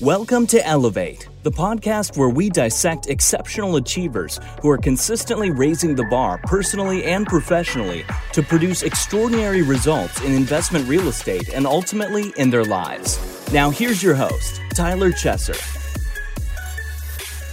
Welcome to Elevate, the podcast where we dissect exceptional achievers who are consistently raising the bar personally and professionally to produce extraordinary results in investment real estate and ultimately in their lives. Now, here's your host, Tyler Chesser.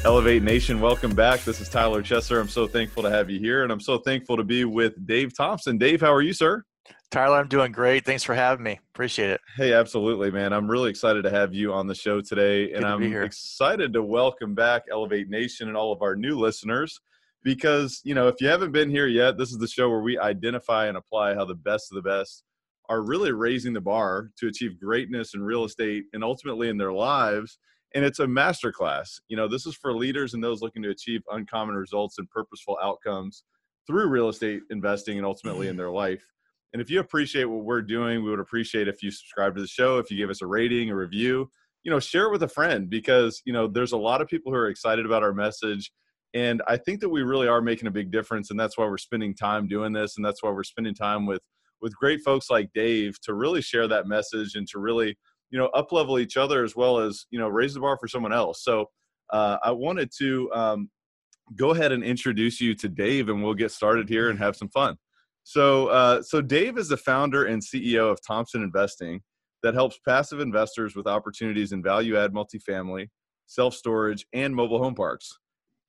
Elevate Nation, welcome back. This is Tyler Chesser. I'm so thankful to have you here, and I'm so thankful to be with Dave Thompson. Dave, how are you, sir? Tyler, I'm doing great. Thanks for having me. Appreciate it. Hey, absolutely, man. I'm really excited to have you on the show today, Good and to I'm excited to welcome back Elevate Nation and all of our new listeners. Because you know, if you haven't been here yet, this is the show where we identify and apply how the best of the best are really raising the bar to achieve greatness in real estate and ultimately in their lives. And it's a masterclass. You know, this is for leaders and those looking to achieve uncommon results and purposeful outcomes through real estate investing and ultimately in their life. And if you appreciate what we're doing, we would appreciate if you subscribe to the show, if you give us a rating, a review, you know, share it with a friend because, you know, there's a lot of people who are excited about our message. And I think that we really are making a big difference. And that's why we're spending time doing this. And that's why we're spending time with with great folks like Dave to really share that message and to really, you know, up level each other as well as, you know, raise the bar for someone else. So uh, I wanted to um, go ahead and introduce you to Dave and we'll get started here and have some fun. So, uh, so Dave is the founder and CEO of Thompson Investing that helps passive investors with opportunities in value add multifamily, self storage, and mobile home parks.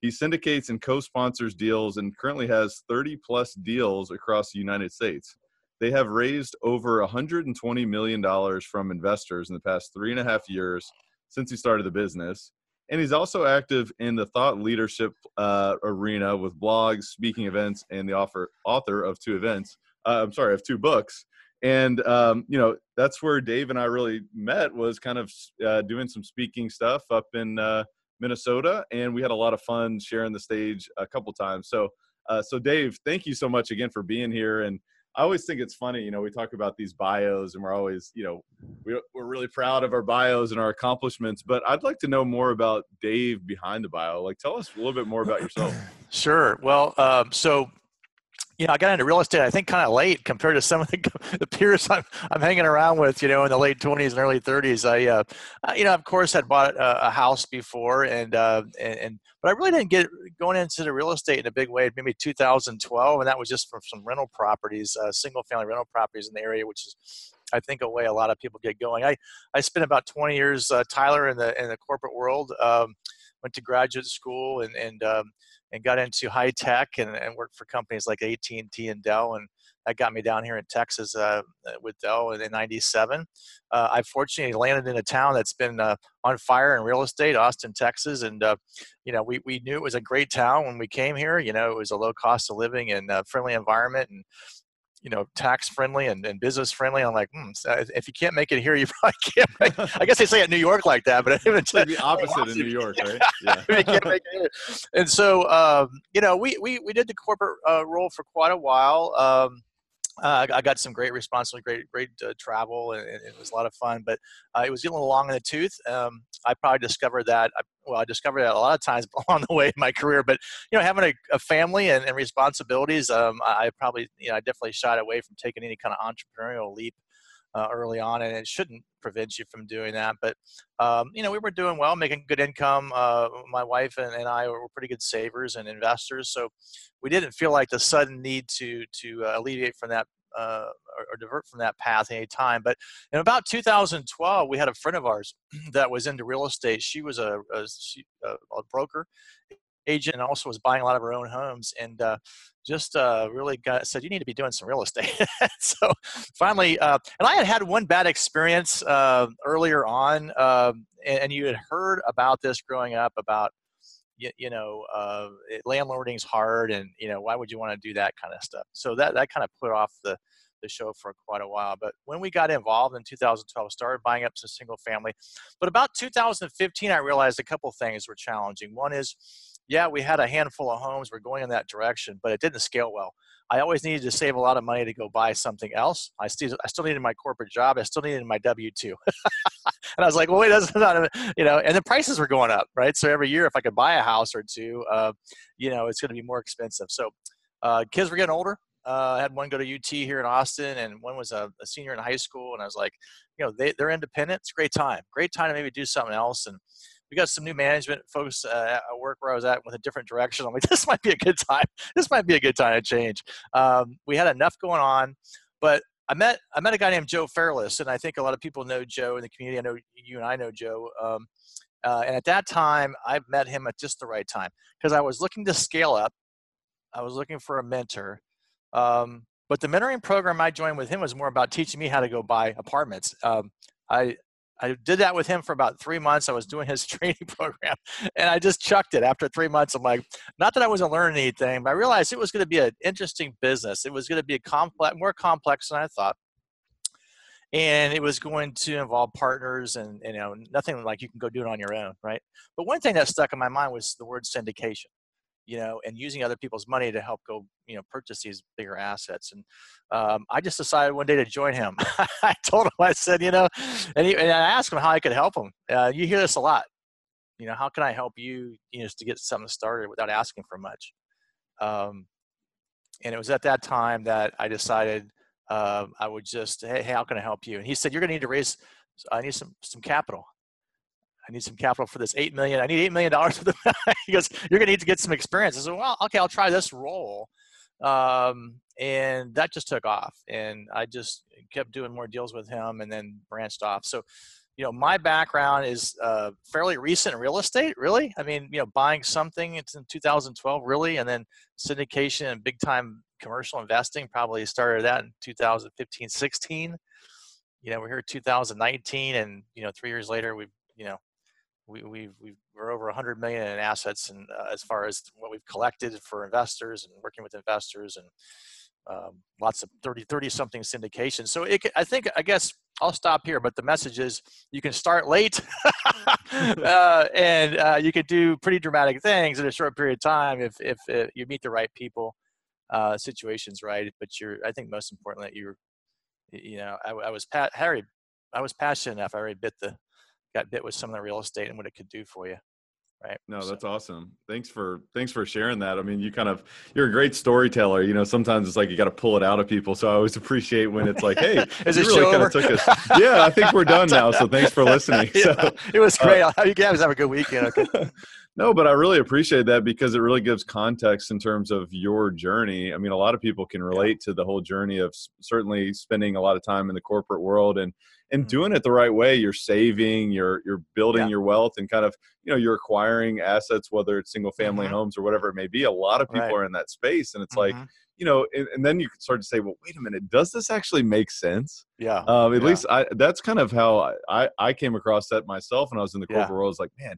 He syndicates and co sponsors deals and currently has 30 plus deals across the United States. They have raised over $120 million from investors in the past three and a half years since he started the business. And he's also active in the thought leadership uh, arena with blogs, speaking events, and the author author of two events. Uh, I'm sorry, of two books. And um, you know that's where Dave and I really met was kind of uh, doing some speaking stuff up in uh, Minnesota, and we had a lot of fun sharing the stage a couple times. So, uh, so Dave, thank you so much again for being here. And I always think it's funny, you know, we talk about these bios, and we're always, you know, we, we're really proud of our bios and our accomplishments. But I'd like to know more about Dave behind the bio. Like, tell us a little bit more about yourself. Sure. Well, um, so you know, I got into real estate. I think kind of late compared to some of the, the peers I'm, I'm hanging around with. You know, in the late 20s and early 30s. I, uh, you know, of course, had bought a, a house before, and, uh, and and but I really didn't get going into the real estate in a big way. Maybe 2012, and that was just from some rental properties, uh, single family rental properties in the area, which is I think a way a lot of people get going. I, I spent about 20 years, uh, Tyler, in the in the corporate world. Um, went to graduate school and and um, and got into high tech and, and worked for companies like AT and Dell, and that got me down here in Texas uh, with Dell in '97. Uh, I fortunately landed in a town that's been uh, on fire in real estate, Austin, Texas, and uh, you know we we knew it was a great town when we came here. You know, it was a low cost of living and friendly environment, and you know, tax friendly and, and business friendly. I'm like, hmm, if you can't make it here, you probably can't. Make, I guess they say it in New York like that, but It's like the opposite in New York, right? Yeah. can't make it. And so, um, you know, we, we, we did the corporate uh, role for quite a while. Um, uh, I got some great responsibility, great great uh, travel, and, it was a lot of fun. But uh, it was getting a long in the tooth. Um, I probably discovered that. Well, I discovered that a lot of times along the way in my career. But you know, having a, a family and, and responsibilities, um, I probably you know I definitely shied away from taking any kind of entrepreneurial leap uh, early on, and it shouldn't prevent you from doing that. But um, you know, we were doing well, making good income. Uh, my wife and, and I were pretty good savers and investors, so we didn't feel like the sudden need to to uh, alleviate from that. Uh, or, or divert from that path any time. But in about 2012, we had a friend of ours that was into real estate. She was a, a, she, a, a broker agent and also was buying a lot of her own homes and uh, just uh, really got said you need to be doing some real estate so finally uh, and i had had one bad experience uh, earlier on um, and, and, you had heard about this growing up about you, you know uh, landlording's hard and you know why would you want to do that kind of stuff so that, that kind of put off the the show for quite a while. But when we got involved in 2012, started buying up some single family. But about 2015, I realized a couple things were challenging. One is, yeah, we had a handful of homes. We're going in that direction, but it didn't scale well. I always needed to save a lot of money to go buy something else. I still, I still needed my corporate job. I still needed my W two, and I was like, well, wait, that's not, you know. And the prices were going up, right? So every year, if I could buy a house or two, uh, you know, it's going to be more expensive. So uh, kids were getting older Uh, I had one go to UT here in Austin, and one was a, a, senior in high school. And I was like, you know, they, they're independent. It's a great time. Great time to maybe do something else. And we got some new management folks uh, at work where I was at with a different direction. I'm like, this might be a good time. This might be a good time to change. Um, we had enough going on, but I met I met a guy named Joe Fairless, and I think a lot of people know Joe in the community. I know you and I know Joe. Um, uh, and at that time, I met him at just the right time because I was looking to scale up. I was looking for a mentor. Um, but the mentoring program I joined with him was more about teaching me how to go buy apartments. Um, I I did that with him for about three months. I was doing his training program, and I just chucked it after three months. I'm like, not that I wasn't learning anything, but I realized it was going to be an interesting business. It was going to be a complex, more complex than I thought and it was going to involve partners and you know nothing like you can go do it on your own right but one thing that stuck in my mind was the word syndication you know and using other people's money to help go you know purchase these bigger assets and um, i just decided one day to join him i told him i said you know and, he, and i asked him how i could help him uh, you hear this a lot you know how can i help you you know to get something started without asking for much um, and it was at that time that i decided uh, I would just, hey, hey, how can I help you? And he said, you're going to need to raise, I need some some capital. I need some capital for this eight million. I need eight million dollars for the. he goes, you're going to need to get some experience. I said, well, okay, I'll try this role. Um, and that just took off, and I just kept doing more deals with him, and then branched off. So, you know, my background is uh, fairly recent in real estate. Really, I mean, you know, buying something it's in 2012, really, and then syndication and big time commercial investing probably started that in 2015 16 you know we're here 2019 and you know three years later we've you know we, we've, we are over 100 million in assets and uh, as far as what we've collected for investors and working with investors and um, lots of 30 30 something syndications so it, i think i guess i'll stop here but the message is you can start late uh, and uh, you can do pretty dramatic things in a short period of time if, if, if you meet the right people uh, situations right. But you're, I think, most importantly, that you're, you know, I, I was Pat Harry, I was passionate enough. I already bit the, got bit with some of the real estate and what it could do for you. Right. No, that's awesome. Thanks for thanks for sharing that. I mean, you kind of you're a great storyteller. You know, sometimes it's like you got to pull it out of people. So I always appreciate when it's like, hey, is it really kind of took us. Yeah, I think we're done now. So thanks for listening. yeah, so it was great. Uh, you guys have a good weekend. Okay. No, but I really appreciate that because it really gives context in terms of your journey. I mean, a lot of people can relate to the whole journey of certainly spending a lot of time in the corporate world and and mm-hmm. doing it the right way. You're saving, you're you're building yeah. your wealth, and kind of you know you're acquiring assets, whether it's single family mm-hmm. homes or whatever it may be. A lot of people right. are in that space, and it's mm-hmm. like you know, and, and, then you can start to say, well, wait a minute, does this actually make sense? Yeah. Um, at yeah. least I, that's kind of how I, I came across that myself when I was in the corporate yeah. world. I was like, man,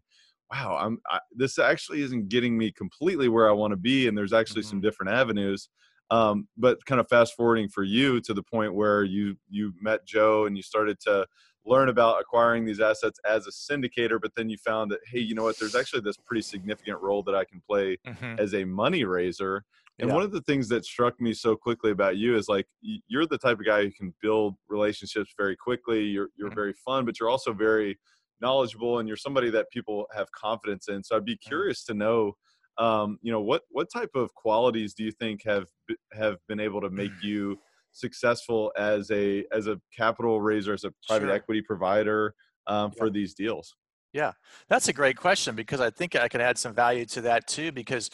wow, I'm I, this actually isn't getting me completely where I want to be, and there's actually mm-hmm. some different avenues. Um, but kind of fast forwarding for you to the point where you you met Joe and you started to learn about acquiring these assets as a syndicator, but then you found that hey, you know what? There's actually this pretty significant role that I can play mm-hmm. as a money raiser. And yeah. one of the things that struck me so quickly about you is like you're the type of guy who can build relationships very quickly. You're you're mm-hmm. very fun, but you're also very knowledgeable and you're somebody that people have confidence in. So I'd be curious to know, um, you know, what what type of qualities do you think have have been able to make you successful as a as a capital raiser, as a private sure. equity provider um, yeah. for these deals? Yeah, that's a great question because I think I can add some value to that too. Because,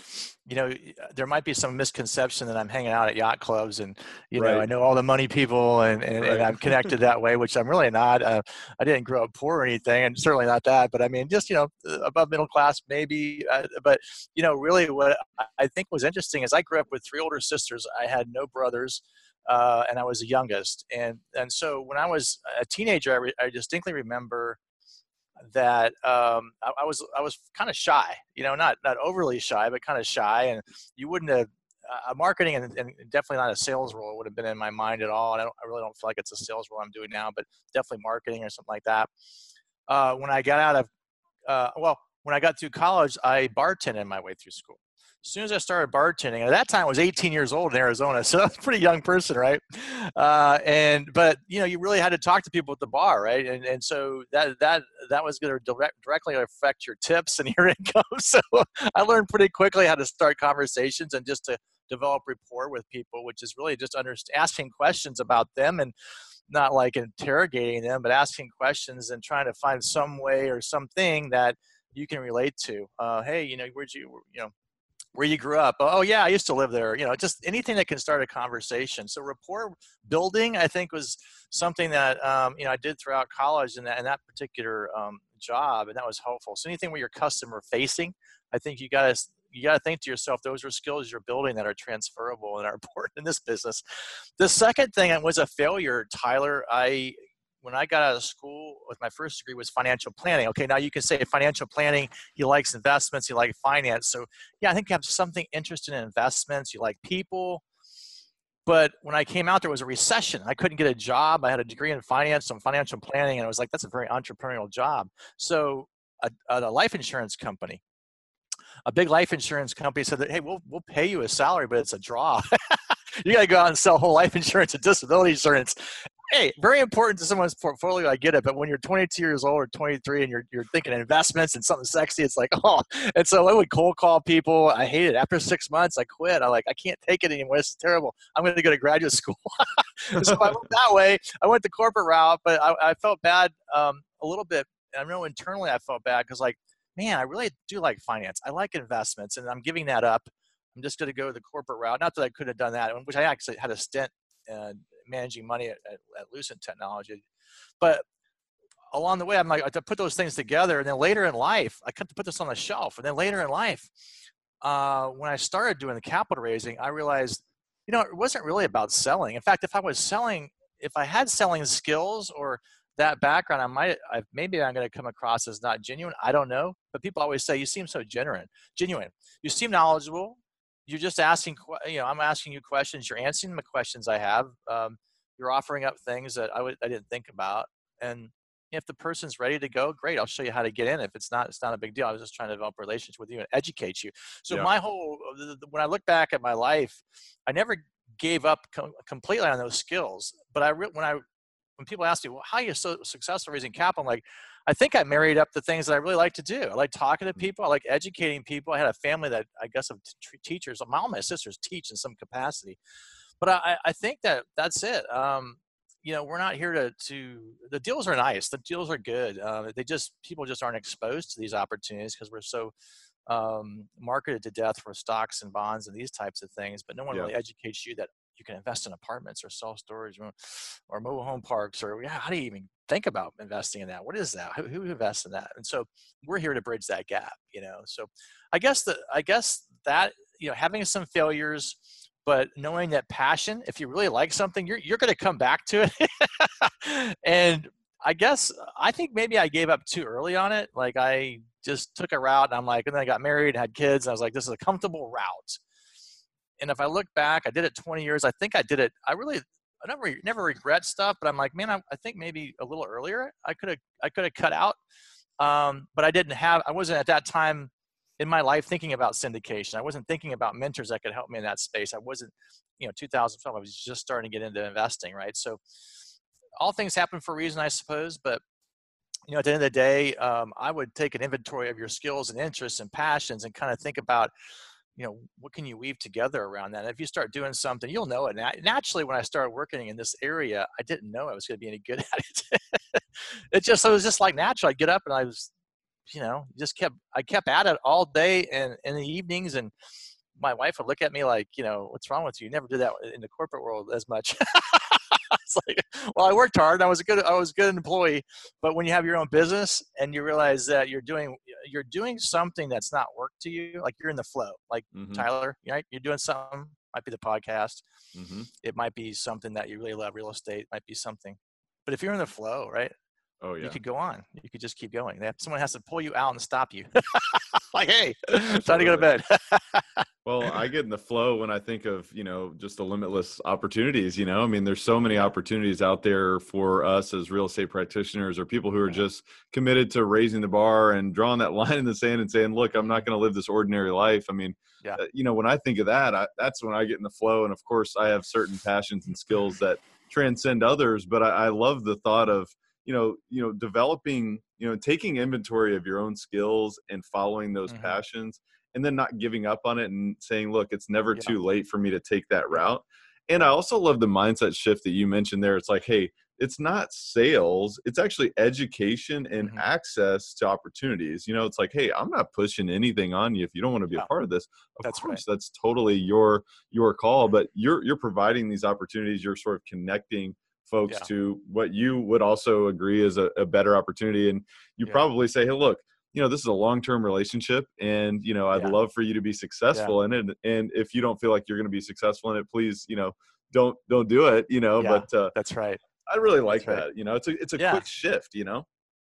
you know, there might be some misconception that I'm hanging out at yacht clubs and, you right. know, I know all the money people and, and, right. and I'm connected that way, which I'm really not. Uh, I didn't grow up poor or anything, and certainly not that. But I mean, just you know, uh, above middle class maybe. Uh, but you know, really, what I think was interesting is I grew up with three older sisters. I had no brothers. Uh, and I was the youngest, and and so when I was a teenager, I, re- I distinctly remember that um, I, I, was I was kind of shy, you know, not not overly shy, but kind of shy, and you wouldn't have uh, marketing and, and, definitely not a sales role would have been in my mind at all. And I, I, really don't feel like it's a sales role I'm doing now, but definitely marketing or something like that. Uh, when I got out of, uh, well, when I got through college, I bartended my way through school as soon as I started bartending, at that time I was 18 years old in Arizona, so I was a pretty young person, right? Uh, and but you know, you really had to talk to people at the bar, right? And and so that that that was going to direct, directly affect your tips and your income. So I learned pretty quickly how to start conversations and just to develop rapport with people, which is really just under, asking questions about them and not like interrogating them, but asking questions and trying to find some way or something that you can relate to. Uh, hey, you know, where'd you, you know, where you grew up. Oh yeah, I used to live there. You know, just anything that can start a conversation. So rapport building, I think, was something that um, you know I did throughout college and that, and that particular um, job, and that was helpful. So anything where you're customer facing, I think you got to you got to think to yourself those are skills you're building that are transferable and are important in this business. The second thing was a failure, Tyler. I when I got out of school with my first degree was financial planning. Okay, now you can say financial planning, he likes investments, he likes finance. So yeah, I think you have something interested in investments, you like people. But when I came out, there was a recession. I couldn't get a job. I had a degree in finance, some financial planning, and I was like, that's a very entrepreneurial job. So a, a life insurance company, a big life insurance company said that, hey, we'll, we'll pay you a salary, but it's a draw. you got to go out and sell whole life insurance and disability insurance hey, very important to someone's portfolio. I get it, but when you're 22 years old or 23 and you're you're thinking investments and something sexy, it's like oh. And so I would cold call people. I hate it. After six months, I quit. I like I can't take it anymore. This is terrible. I'm going to go to graduate school. so I went that way. I went the corporate route, but I, I felt bad um, a little bit. I know internally I felt bad because like man, I really do like finance. I like investments, and I'm giving that up. I'm just going to go the corporate route. Not that I could have done that, which I actually had a stint uh, managing money at, at, at Lucent Technology. But along the way, I'm like, to put those things together. And then later in life, I to put this on the shelf. And then later in life, uh, when I started doing the capital raising, I realized, you know, it wasn't really about selling. In fact, if I was selling, if I had selling skills or that background, I might, I, maybe I'm going to come across as not genuine. I don't know. But people always say, you seem so genuine, genuine. You seem knowledgeable you're just asking, you know, I'm asking you questions. You're answering the questions I have. Um, you're offering up things that I didn't think about. And if the person's ready to go, great. I'll show you how to get in. If it's not, it's not a big deal. I was just trying to develop relations with you and educate you. So yeah. my whole, when I look back at my life, I never gave up com- completely on those skills. But I, re- when I, when people ask me, well, how are you so successful raising capital? I'm like, I think I married up the things that I really like to do. I like talking to mm. people. I like educating people. I had a family that I guess of t- teachers. My mom and my sisters teach in some capacity, but I, I think that that's it. Um, you know, we're not here to to. The deals are nice. The deals are good. Uh, they just people just aren't exposed to these opportunities because we're so um, marketed to death for stocks and bonds and these types of things. But no one yeah. really educates you that you can invest in apartments or self storage or, or mobile home parks or yeah, how do you even think about investing in that? What is that? Who, who invests in that? And so we're here to bridge that gap, you know. So I guess that I guess that you know having some failures, but knowing that passion, if you really like something, you're you're going to come back to it. and I guess I think maybe I gave up too early on it. Like I just took a route, and I'm like, and then I got married, had kids, I was like, this is a comfortable route. And if I look back, I did it 20 years. I think I did it. I really I never never regret stuff, but I'm like, man, I, I think maybe a little earlier I could have I could have cut out, um, but I didn't have I wasn't at that time in my life thinking about syndication. I wasn't thinking about mentors that could help me in that space. I wasn't, you know, 2012. I was just starting to get into investing, right? So all things happen for a reason, I suppose. But you know, at the end of the day, um, I would take an inventory of your skills and interests and passions and kind of think about you know what can you weave together around that? And if you start doing something you'll know it. Naturally when i started working in this area i didn't know i was going to be any good at it. It just it was just like natural. I get up and i was you know just kept i kept at it all day and in the evenings and my wife would look at me like you know what's wrong with you? You never did that in the corporate world as much it's like, well, I worked hard. I was a good, I was a good employee. But when you have your own business and you realize that you're doing, you're doing something that's not work to you, like you're in the flow, like mm-hmm. Tyler, right? You're doing something. Might be the podcast. Mm-hmm. It might be something that you really love. Real estate might be something. But if you're in the flow, right? Oh yeah. You could go on. You could just keep going. Someone has to pull you out and stop you. like, hey, time to go to bed. Well, I get in the flow when I think of, you know, just the limitless opportunities, you know. I mean, there's so many opportunities out there for us as real estate practitioners or people who are just committed to raising the bar and drawing that line in the sand and saying, "Look, I'm not going to live this ordinary life." I mean, yeah. Uh, you know, when I think of that, I, that's when I get in the flow and of course, I have certain passions and skills that transcend others, but I, I love the thought of you know you know developing you know taking inventory of your own skills and following those mm-hmm. passions and then not giving up on it and saying, look, it's never Yeah. too late for me to take that route. And I also love the mindset shift that you mentioned there. It's like, hey, it's not sales, it's actually education and Mhm. access to opportunities. You know, it's like, hey, I'm not pushing anything on you if you don't want to be a part of this. Of That's right. course, that's totally your your call, but you're you're providing these opportunities, you're sort of connecting folks Yeah. to what you would also agree is a, a better opportunity. And you Yeah. probably say, hey, look, you know, this is a long-term relationship and, you know, I'd Yeah. love for you to be successful in it. And if you don't feel like you're going to be successful in it, please, you know, don't, don't do it, you know, Yeah. but, uh, That's right. I really like right. that. You know, it's a, it's a Yeah. quick shift, you know?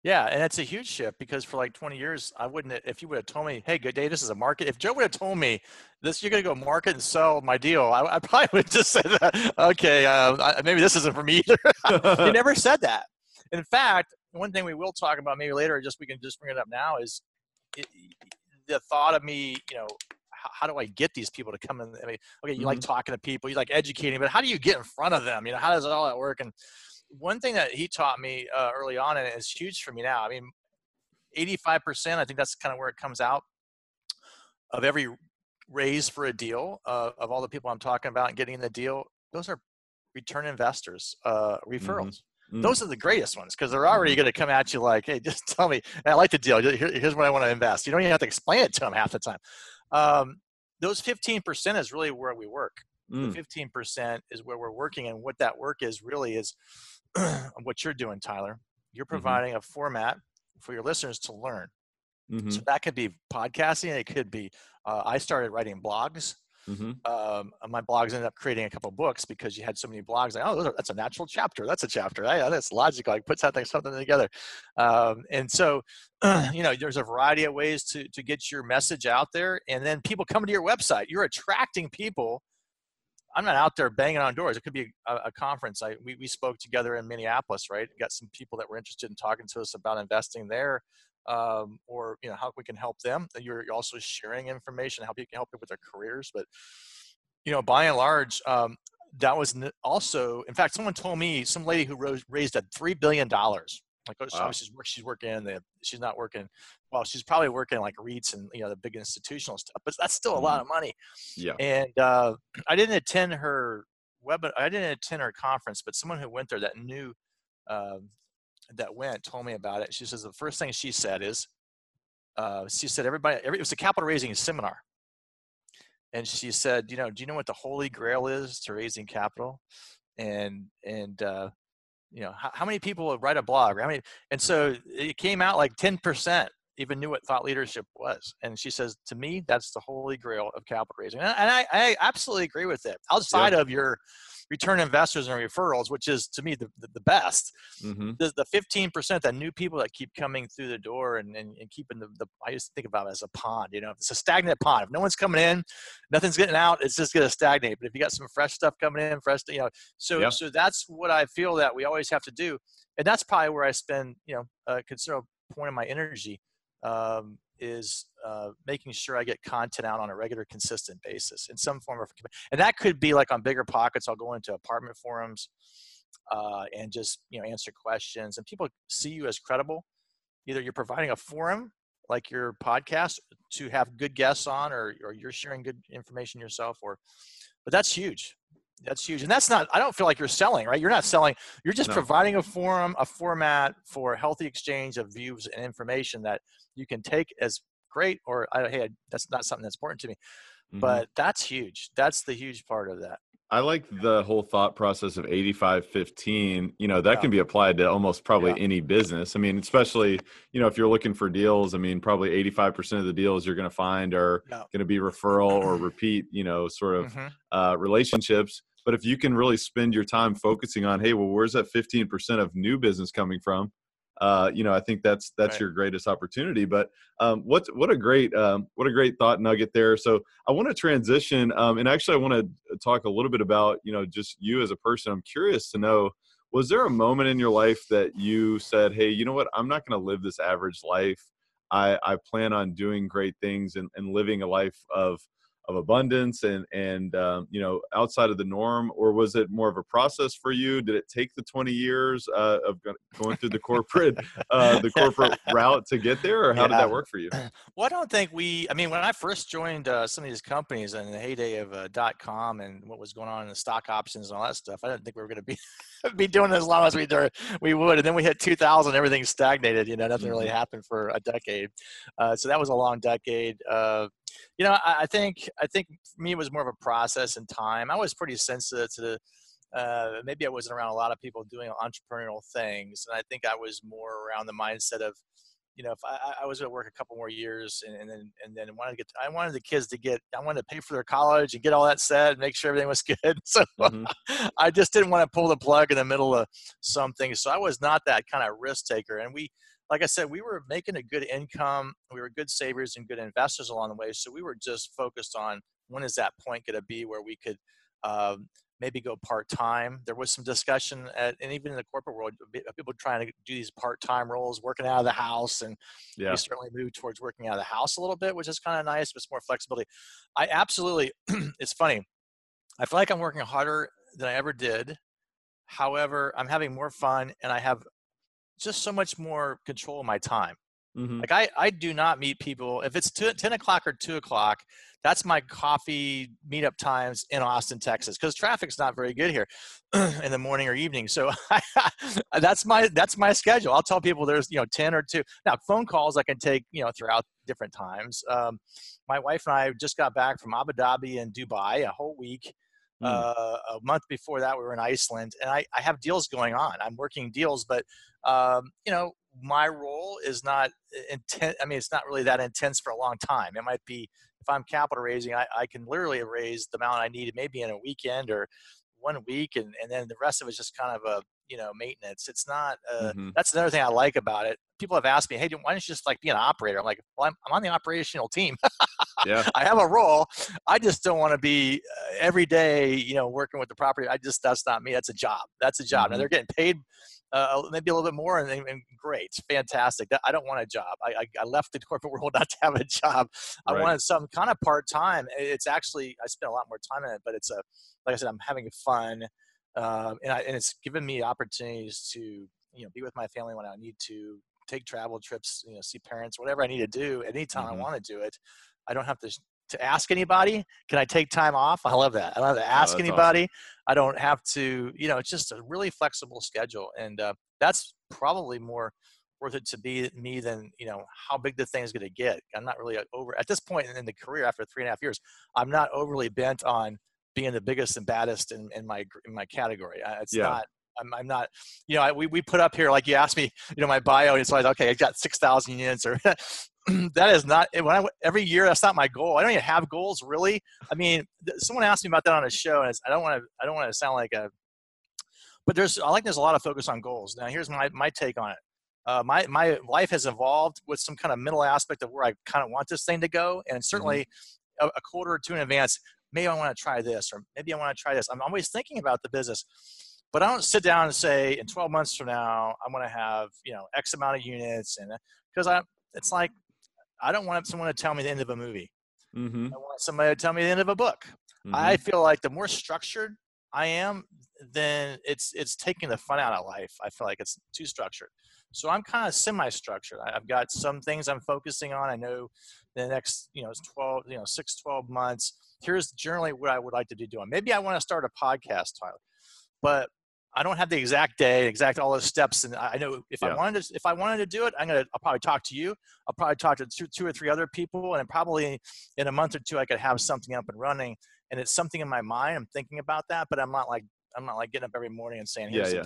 Yeah, and it's a huge shift because for like 20 years, I wouldn't. If you would have told me, "Hey, good day, this is a market," if Joe would have told me this, you're going to go market and sell my deal, I, I probably would just say that. Okay, uh, I, maybe this isn't for me either. he never said that. In fact, one thing we will talk about maybe later, just we can just bring it up now, is it, the thought of me, you know, how, how do I get these people to come in? I mean, okay, you like talking to people, you like educating, but how do you get in front of them? You know, how does all that work? And one thing that he taught me uh, early on, and it's huge for me now. I mean, 85%, I think that's kind of where it comes out of every raise for a deal uh, of all the people I'm talking about and getting in the deal. Those are return investors, uh, referrals. Mm. Those are the greatest ones because they're already going to come at you like, "Hey, just tell me. I like the deal. Here, here's what I want to invest." You don't even have to explain it to them half the time. Um, those 15% is really where we work. Mm. The 15% is where we're working, and what that work is really is what you're doing, Tyler. You're Mm-hmm. providing a format for your listeners to learn. Mhm. So that could be podcasting. It could be. Uh, I started writing blogs. Mhm. Um, my blogs ended up creating a couple books because you had so many blogs. Like, oh, are, that's a natural chapter. That's a chapter. That's logical. I put something something together. Um, and so, you know, there's a variety of ways to to get your message out there. And then people come to your website. You're attracting people. I'm not out there banging on doors. It could be a, a conference. I we, we spoke together in Minneapolis, right? Got some people that were interested in talking to us about investing there um, or you know how we can help them. You're you're also sharing information, how you can help them with their careers. But you know, by and large, um, that was also. In fact, someone told me some lady who rose, raised a three billion dollars. Like, oh, Wow. she's work, she's working in the, she's not working. Well, she's probably working like REITs and you know the big institutional stuff, but that's still a lot of money. Yeah. And uh, I didn't attend her web. I didn't attend her conference, but someone who went there that knew um, that went told me about it. She says the first thing she said is, uh, she said everybody. Every, it was a capital raising seminar, and she said, you know, do you know what the holy grail is to raising capital? And and uh, you know, how, how many people write a blog? How many? And so it came out like ten percent even knew what thought leadership was. And she says, to me, that's the holy grail of capital raising. And I, I absolutely agree with it. Outside of your return investors and referrals, which is to me the, the, best, Mm-hmm. the, the 15% that new people that keep coming through the door and, and, and keeping the, the, I used to think about it as a pond, you know, it's a stagnant pond. If no one's coming in, nothing's getting out, it's just going to stagnate. But if you got some fresh stuff coming in, fresh, you know, so, Yeah. so that's what I feel that we always have to do. And that's probably where I spend, you know, a considerable point of my energy um, is uh, making sure I get content out on a regular, consistent basis in some form of, and that could be like on BiggerPockets. I'll go into apartment forums uh, and just you know answer questions, and people see you as credible. Either you're providing a forum like your podcast to have good guests on, or or you're sharing good information yourself, or but that's huge. That's huge, and that's not. I don't feel like you're selling, right? You're not selling. You're just No. providing a forum, a format for healthy exchange of views and information that you can take as great, or I, hey, that's not something that's important to me. Mm-hmm. But that's huge. That's the huge part of that. I like the whole thought process of 85 15. You know, that Yeah. can be applied to almost probably Yeah. any business. I mean, especially, you know, if you're looking for deals, I mean, probably 85% of the deals you're going to find are Yeah. going to be referral or repeat, you know, sort of Mhm. uh, relationships. But if you can really spend your time focusing on, hey, well, where's that 15% of new business coming from? Uh, you know, I think that's that's Right. your greatest opportunity. But um, what what a great um, what a great thought nugget there. So I want to transition, um, and actually I want to talk a little bit about you know just you as a person. I'm curious to know, was there a moment in your life that you said, hey, you know what, I'm not going to live this average life. I, I plan on doing great things and, and living a life of of abundance and and um, you know outside of the norm or was it more of a process for you did it take the 20 years uh, of going through the corporate uh, the corporate route to get there or how yeah. did that work for you well i don't think we i mean when i first joined uh, some of these companies in the heyday of uh, dot com and what was going on in the stock options and all that stuff i didn't think we were going to be be doing as long as we do, we would and then we hit 2000 everything stagnated you know nothing really mm-hmm. happened for a decade uh, so that was a long decade uh, you know, I, I, think I think for me it was more of a process and time. I was pretty sensitive to the. Uh, maybe I wasn't around a lot of people doing entrepreneurial things, and I think I was more around the mindset of, you know, if I, I was going to work a couple more years, and, and, then and then wanted to get, I wanted the kids to get, I wanted to pay for their college and get all that set, and make sure everything was good. So mm-hmm. I just didn't want to pull the plug in the middle of something. So I was not that kind of risk taker, and we like I said, we were making a good income. We were good savers and good investors along the way. So we were just focused on when is that point going to be where we could um, maybe go part time. There was some discussion, at, and even in the corporate world, people trying to do these part time roles, working out of the house, and yeah. we certainly moved towards working out of the house a little bit, which is kind of nice, but it's more flexibility. I absolutely, it's funny. I feel like I'm working harder than I ever did. However, I'm having more fun, and I have just so much more control of my time. Mm-hmm. Like I, I do not meet people if it's two, 10 o'clock or 2 o'clock. That's my coffee meetup times in Austin, Texas, because traffic's not very good here in the morning or evening. So that's my that's my schedule. I'll tell people there's you know 10 or 2. Now phone calls I can take you know throughout different times. Um, my wife and I just got back from Abu Dhabi and Dubai a whole week. Mm. Uh, a month before that, we were in Iceland, and I, I have deals going on. I'm working deals, but um, you know, my role is not intense. I mean, it's not really that intense for a long time. It might be if I'm capital raising, I, I can literally raise the amount I need, maybe in a weekend or one week, and and then the rest of it's just kind of a you know maintenance. It's not. Uh, mm-hmm. That's another thing I like about it. People have asked me, "Hey, why don't you just like be an operator?" I'm like, "Well, I'm, I'm on the operational team." yeah. I have a role. I just don't want to be uh, every day, you know, working with the property. I just that's not me. That's a job. That's a job. Mm-hmm. Now they're getting paid uh, maybe a little bit more, and, and great, fantastic. I don't want a job. I, I, I, left the corporate world not to have a job. I right. wanted some kind of part time. It's actually I spent a lot more time in it, but it's a like I said, I'm having fun, um, and, I, and it's given me opportunities to you know be with my family when I need to take travel trips, you know, see parents, whatever I need to do anytime mm-hmm. I want to do it. I don't have to to ask anybody. Can I take time off? I love that. I don't have to oh, ask oh, anybody. Awesome. I don't have to, you know, it's just a really flexible schedule. And uh, that's probably more worth it to be me than, you know, how big the thing is going to get. I'm not really over, at this point in the career after three and a half years, I'm not overly bent on being the biggest and baddest in, in my in my category. It's yeah. not I'm, I'm not, you know, I, we, we put up here, like you asked me, you know, my bio, and it's like, okay, I got 6,000 units or that is not, when I, every year, that's not my goal. I don't even have goals really. I mean, someone asked me about that on a show and I don't want to, I don't want to sound like a, but there's, I like there's a lot of focus on goals. Now here's my, my take on it. Uh, my, my life has evolved with some kind of mental aspect of where I kind of want this thing to go. And certainly mm-hmm. a, a quarter or two in advance, maybe I want to try this, or maybe I want to try this. I'm always thinking about the business but I don't sit down and say in 12 months from now I'm going to have you know X amount of units, and because I it's like I don't want someone to tell me the end of a movie. Mm-hmm. I want somebody to tell me the end of a book. Mm-hmm. I feel like the more structured I am, then it's it's taking the fun out of life. I feel like it's too structured. So I'm kind of semi-structured. I've got some things I'm focusing on. I know the next, you know, 12, you know, six, 12 months. Here's generally what I would like to be doing. Maybe I want to start a podcast, Tyler. But I don't have the exact day, exact all those steps, and I know if yeah. I wanted to, if I wanted to do it, I'm gonna, I'll probably talk to you. I'll probably talk to two, two or three other people, and probably in a month or two, I could have something up and running. And it's something in my mind. I'm thinking about that, but I'm not like, I'm not like getting up every morning and saying, Here's yeah, yeah.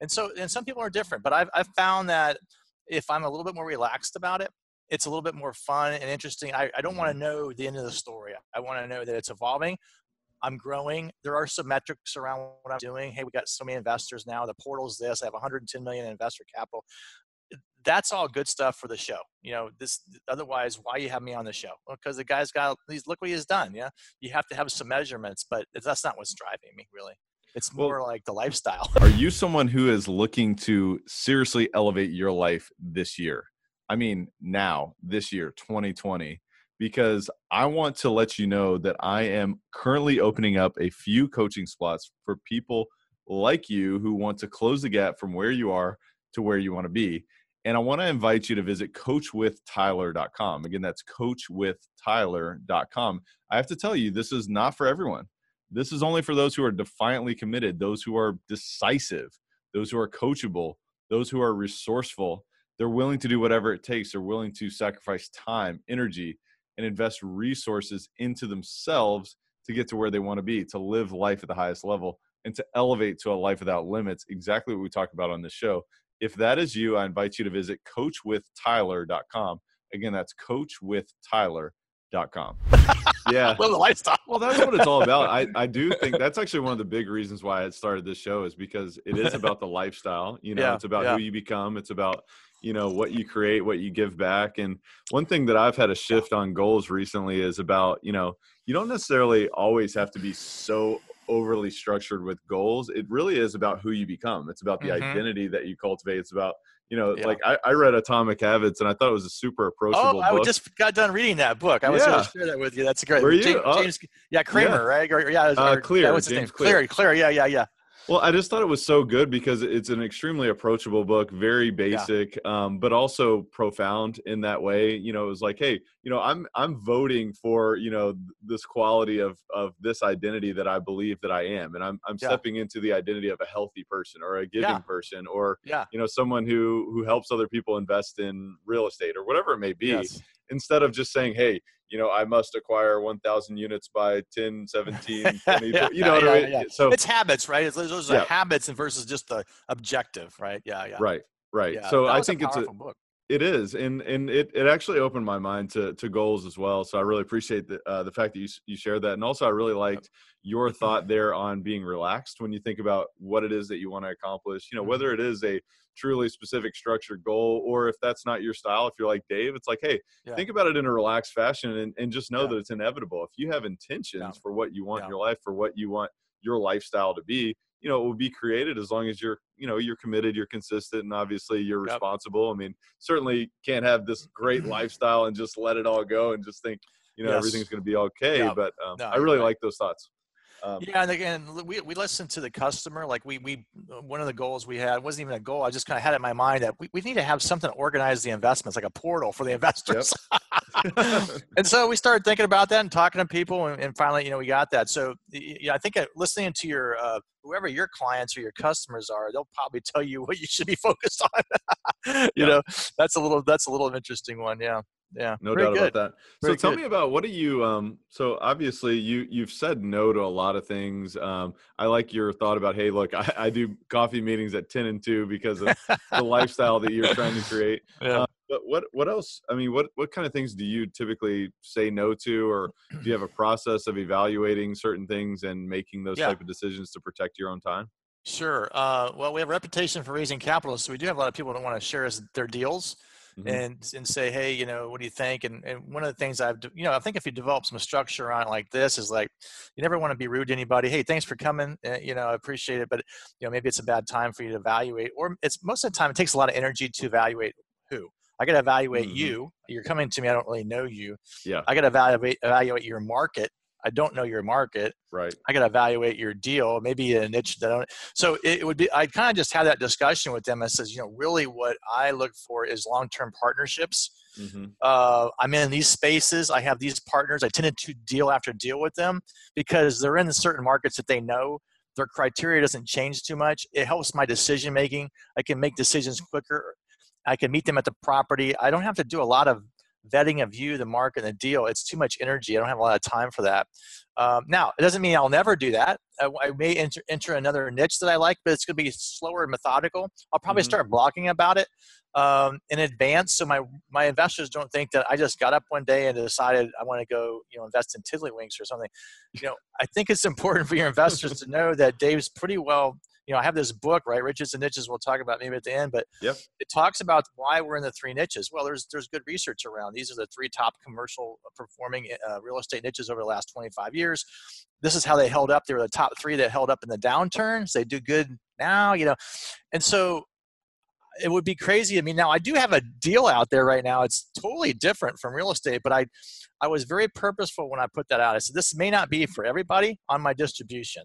And so, and some people are different, but I've, I've found that if I'm a little bit more relaxed about it, it's a little bit more fun and interesting. I, I don't want to mm-hmm. know the end of the story. I want to know that it's evolving. I'm growing. There are some metrics around what I'm doing. Hey, we got so many investors now. The portal's this. I have 110 million investor capital. That's all good stuff for the show. You know, this otherwise, why you have me on the show? Well, because the guy's got these. Look what he's done. Yeah, you have to have some measurements, but that's not what's driving me really. It's more well, like the lifestyle. are you someone who is looking to seriously elevate your life this year? I mean, now, this year, 2020 because I want to let you know that I am currently opening up a few coaching spots for people like you who want to close the gap from where you are to where you want to be. And I want to invite you to visit coachwithtyler.com. Again, that's coachwithtyler.com. I have to tell you, this is not for everyone. This is only for those who are defiantly committed, those who are decisive, those who are coachable, those who are resourceful. They're willing to do whatever it takes. They're willing to sacrifice time, energy, and invest resources into themselves to get to where they want to be, to live life at the highest level, and to elevate to a life without limits. Exactly what we talk about on this show. If that is you, I invite you to visit coachwithtyler.com. Again, that's coachwithtyler.com. Yeah. well, the lifestyle. Well, that's what it's all about. I, I do think that's actually one of the big reasons why I started this show is because it is about the lifestyle. You know, yeah, it's about yeah. who you become. It's about, you know, what you create, what you give back. And one thing that I've had a shift on goals recently is about, you know, you don't necessarily always have to be so overly structured with goals. It really is about who you become. It's about the mm-hmm. identity that you cultivate. It's about you know, yeah. like I, I, read Atomic Habits and I thought it was a super approachable. Oh, I book. just got done reading that book. I was yeah. going to share that with you. That's great. Were you? James, oh. James yeah, Kramer, yeah. right? Or, yeah, uh, Clear. what's his name? Clear. Clear. Yeah, yeah, yeah. Well, I just thought it was so good because it's an extremely approachable book, very basic, yeah. um, but also profound in that way. You know, it was like, hey, you know, I'm I'm voting for you know this quality of of this identity that I believe that I am, and I'm I'm yeah. stepping into the identity of a healthy person or a giving yeah. person or yeah. you know someone who who helps other people invest in real estate or whatever it may be. Yes. Instead of just saying, hey, you know, I must acquire 1,000 units by 10, 17, 20. yeah, you know what yeah, I mean? Yeah. So it's habits, right? It's, those are habits and versus just the objective, right? Yeah, yeah. Right, right. so I think it's a book. It is, and and it, it actually opened my mind to to goals as well. So I really appreciate the uh, the fact that you you shared that, and also I really liked your thought there on being relaxed when you think about what it is that you want to accomplish. You know, mm-hmm. whether it is a truly specific structured goal or if that's not your style if you're like dave it's like hey yeah. think about it in a relaxed fashion and, and just know yeah. that it's inevitable if you have intentions yeah. for what you want in your life for what you want your lifestyle to be you know it will be created as long as you're you know you're committed you're consistent and obviously you're yep. responsible i mean certainly can't have this great lifestyle and just let it all go and just think you know yes. everything's going to be okay but um, no, i really like those thoughts um, yeah, and again, we, we listen to the customer. Like we we one of the goals we had wasn't even a goal. I just kind of had it in my mind that we, we need to have something to organize the investments, like a portal for the investors. Yep. and so we started thinking about that and talking to people, and, and finally, you know, we got that. So yeah, I think uh, listening to your uh, whoever your clients or your customers are, they'll probably tell you what you should be focused on. you yeah. know, that's a little that's a little interesting one. Yeah yeah no doubt good. about that Very so tell good. me about what do you um so obviously you you've said no to a lot of things um i like your thought about hey look i, I do coffee meetings at 10 and 2 because of the lifestyle that you're trying to create yeah. Uh, but what what else i mean what what kind of things do you typically say no to or do you have a process of evaluating certain things and making those yeah. type of decisions to protect your own time Sure. Uh, well, we have a reputation for raising capital, so we do have a lot of people that want to share us their deals mm-hmm. and and say, hey, you know, what do you think? And and one of the things I've, you know, I think if you develop some structure on it like this is like, you never want to be rude to anybody. Hey, thanks for coming. Uh, you know, I appreciate it, but you know, maybe it's a bad time for you to evaluate, or it's most of the time it takes a lot of energy to evaluate who. I got to evaluate mm-hmm. you. You're coming to me. I don't really know you. Yeah. I got to evaluate evaluate your market I don't know your market. Right. I got to evaluate your deal, maybe a niche that I don't. So it would be, I'd kind of just had that discussion with them. I says, you know, really what I look for is long term partnerships. Mm-hmm. Uh, I'm in these spaces. I have these partners. I tended to deal after deal with them because they're in certain markets that they know. Their criteria doesn't change too much. It helps my decision making. I can make decisions quicker. I can meet them at the property. I don't have to do a lot of vetting a view, the market, and the deal. It's too much energy. I don't have a lot of time for that. Um, now, it doesn't mean I'll never do that. I, I may enter, enter, another niche that I like, but it's going to be slower and methodical. I'll probably mm-hmm. start blogging about it um, in advance, so my my investors don't think that I just got up one day and decided I want to go, you know, invest in Tiddlywinks or something. You know, I think it's important for your investors to know that Dave's pretty well you know, I have this book, right, Riches in Niches. We'll talk about maybe at the end, but yep. it talks about why we're in the three niches. Well, there's there's good research around. These are the three top commercial performing uh, real estate niches over the last 25 years. This is how they held up. They were the top three that held up in the downturns. They do good now, you know, and so it would be crazy. I mean, now I do have a deal out there right now. It's totally different from real estate, but I, I was very purposeful when I put that out. I said this may not be for everybody on my distribution.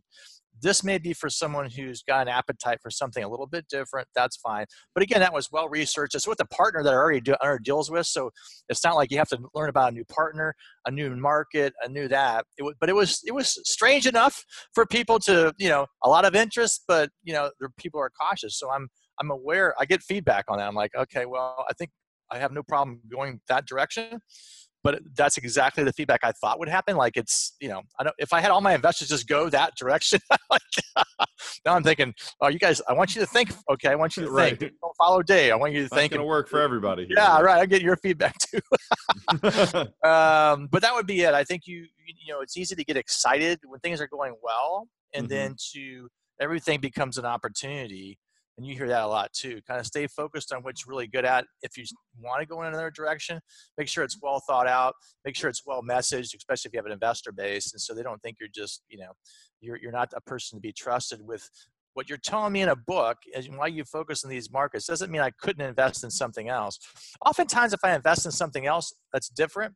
This may be for someone who's got an appetite for something a little bit different. That's fine. But again, that was well researched. It's with a partner that I already do deals with, so it's not like you have to learn about a new partner, a new market, a new that. It but it was it was strange enough for people to you know a lot of interest, but you know the people are cautious. So I'm I'm aware. I get feedback on that. I'm like, okay, well, I think I have no problem going that direction but that's exactly the feedback I thought would happen. Like it's, you know, I don't, if I had all my investors just go that direction, like, now I'm thinking, oh, you guys, I want you to think, okay, I want you to right. think, don't follow Dave. I want you to think. It's going to work for everybody. Here, yeah, right. I get your feedback too. um, but that would be it. I think you, you know, it's easy to get excited when things are going well, and mm-hmm. then to everything becomes an opportunity and you hear that a lot too kind of stay focused on what you're really good at. If you want to go in another direction make sure it's well thought out make sure it's well messaged especially if you have an investor base and so they don't think you're just you know you're, you're not a person to be trusted with what you're telling me in a book and why you focus on these markets doesn't mean i couldn't invest in something else. Oftentimes if i invest in something else that's different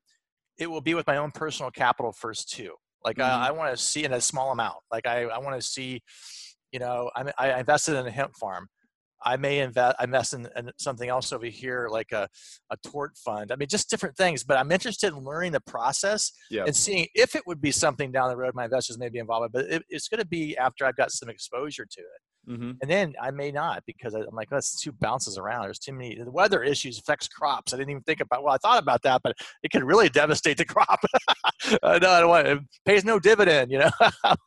it will be with my own personal capital first too. Like mm-hmm. I, I want to see in a small amount. Like i, I want to see you know, I, I invested in a hemp farm. I may invest, I invest in, in, something else over here, like a, a tort fund. I mean, just different things. But I'm interested in learning the process yeah. and seeing if it would be something down the road my investors may be involved with. But it, it's going to be after I've got some exposure to it. Mm-hmm. And then I may not because I'm like, that's too bounces around. There's too many. The weather issues affects crops. I didn't even think about. Well, I thought about that, but it could really devastate the crop. no, I don't want. It pays no dividend. You know.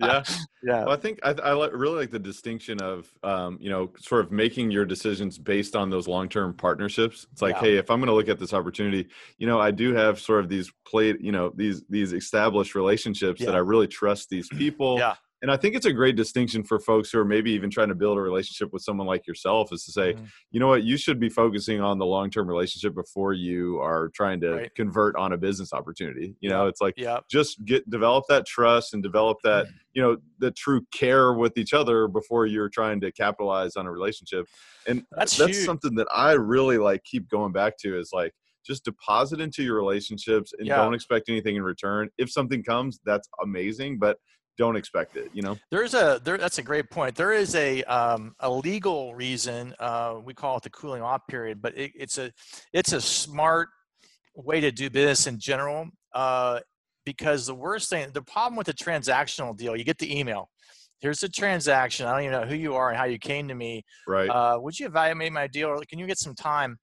yeah. Yeah. Well, I think I, I really like the distinction of, um, you know, sort of making your decisions based on those long-term partnerships. It's like, yeah. hey, if I'm going to look at this opportunity, you know, I do have sort of these played, you know, these these established relationships yeah. that I really trust these people. Yeah and I think it's a great distinction for folks who are maybe even trying to build a relationship with someone like yourself is to say, mm-hmm. you know what, you should be focusing on the long term relationship before you are trying to right. convert on a business opportunity. You know, it's like yeah. just get develop that trust and develop that, mm-hmm. you know, the true care with each other before you're trying to capitalize on a relationship. And that's, that's something that I really like keep going back to is like just deposit into your relationships and yeah. don't expect anything in return. If something comes, that's amazing, but don't expect it you know? There's a there that's a great point. There is a um, a legal reason uh, we call it the cooling off period but it, it's a it's a smart way to do business in general uh, because the worst thing the problem with the transactional deal you get the email. Here's the transaction. I don't even know who you are and how you came to me. Right. Uh, would you evaluate my deal? Or can you get some time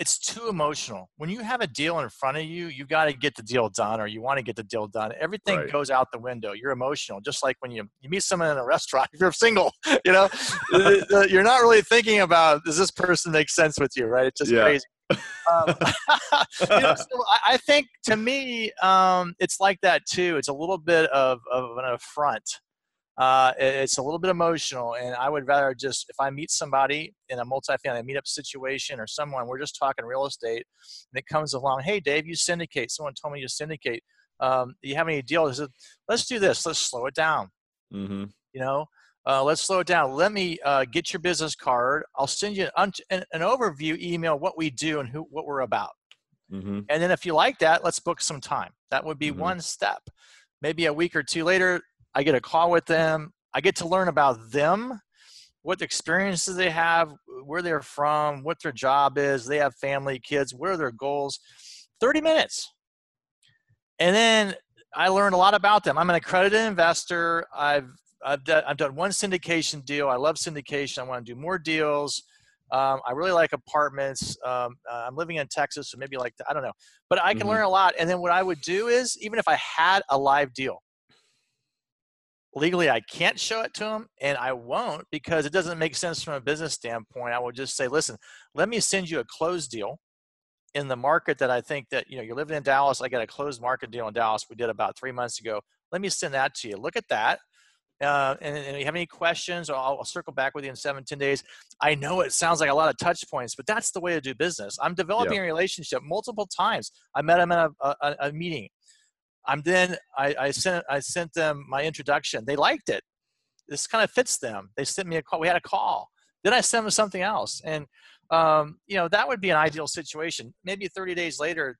it's too emotional. When you have a deal in front of you, you got to get the deal done or you want to get the deal done. Everything right. goes out the window. You're emotional, just like when you, you meet someone in a restaurant, if you're single, you know, you're not really thinking about, does this person make sense with you, right? It's just yeah. crazy. um, you know, so I, I, think to me, um, it's like that too. It's a little bit of, of an affront uh, it's a little bit emotional. And I would rather just, if I meet somebody in a multifamily meetup situation or someone, we're just talking real estate, and it comes along, hey, Dave, you syndicate. Someone told me you syndicate. Um, you have any deals? Let's do this. Let's slow it down. Mm-hmm. You know, uh, let's slow it down. Let me uh, get your business card. I'll send you an, an, an, overview email what we do and who what we're about. Mm-hmm. And then if you like that, let's book some time. That would be mm-hmm. one step. Maybe a week or two later, I get a call with them. I get to learn about them, what experiences they have, where they're from, what their job is. They have family, kids, what are their goals? 30 minutes. And then I learn a lot about them. I'm an accredited investor. I've I've done, I've done one syndication deal. I love syndication. I want to do more deals. Um, I really like apartments. Um, uh, I'm living in Texas, so maybe like I don't know, but I can mm-hmm. learn a lot. And then what I would do is, even if I had a live deal, legally I can't show it to them and I won't because it doesn't make sense from a business standpoint. I will just say, listen, let me send you a closed deal in the market that I think that, you know, you're living in Dallas. I got a closed market deal in Dallas we did about three months ago. Let me send that to you. Look at that. Uh, and, and, if you have any questions, I'll, I'll, circle back with you in seven, 10 days. I know it sounds like a lot of touch points, but that's the way to do business. I'm developing yeah. a relationship multiple times. I met him at a, a, a meeting. I'm then I, I sent I sent them my introduction. They liked it. This kind of fits them. They sent me a call. We had a call. Then I sent them something else, and um, you know, that would be an ideal situation. Maybe 30 days later,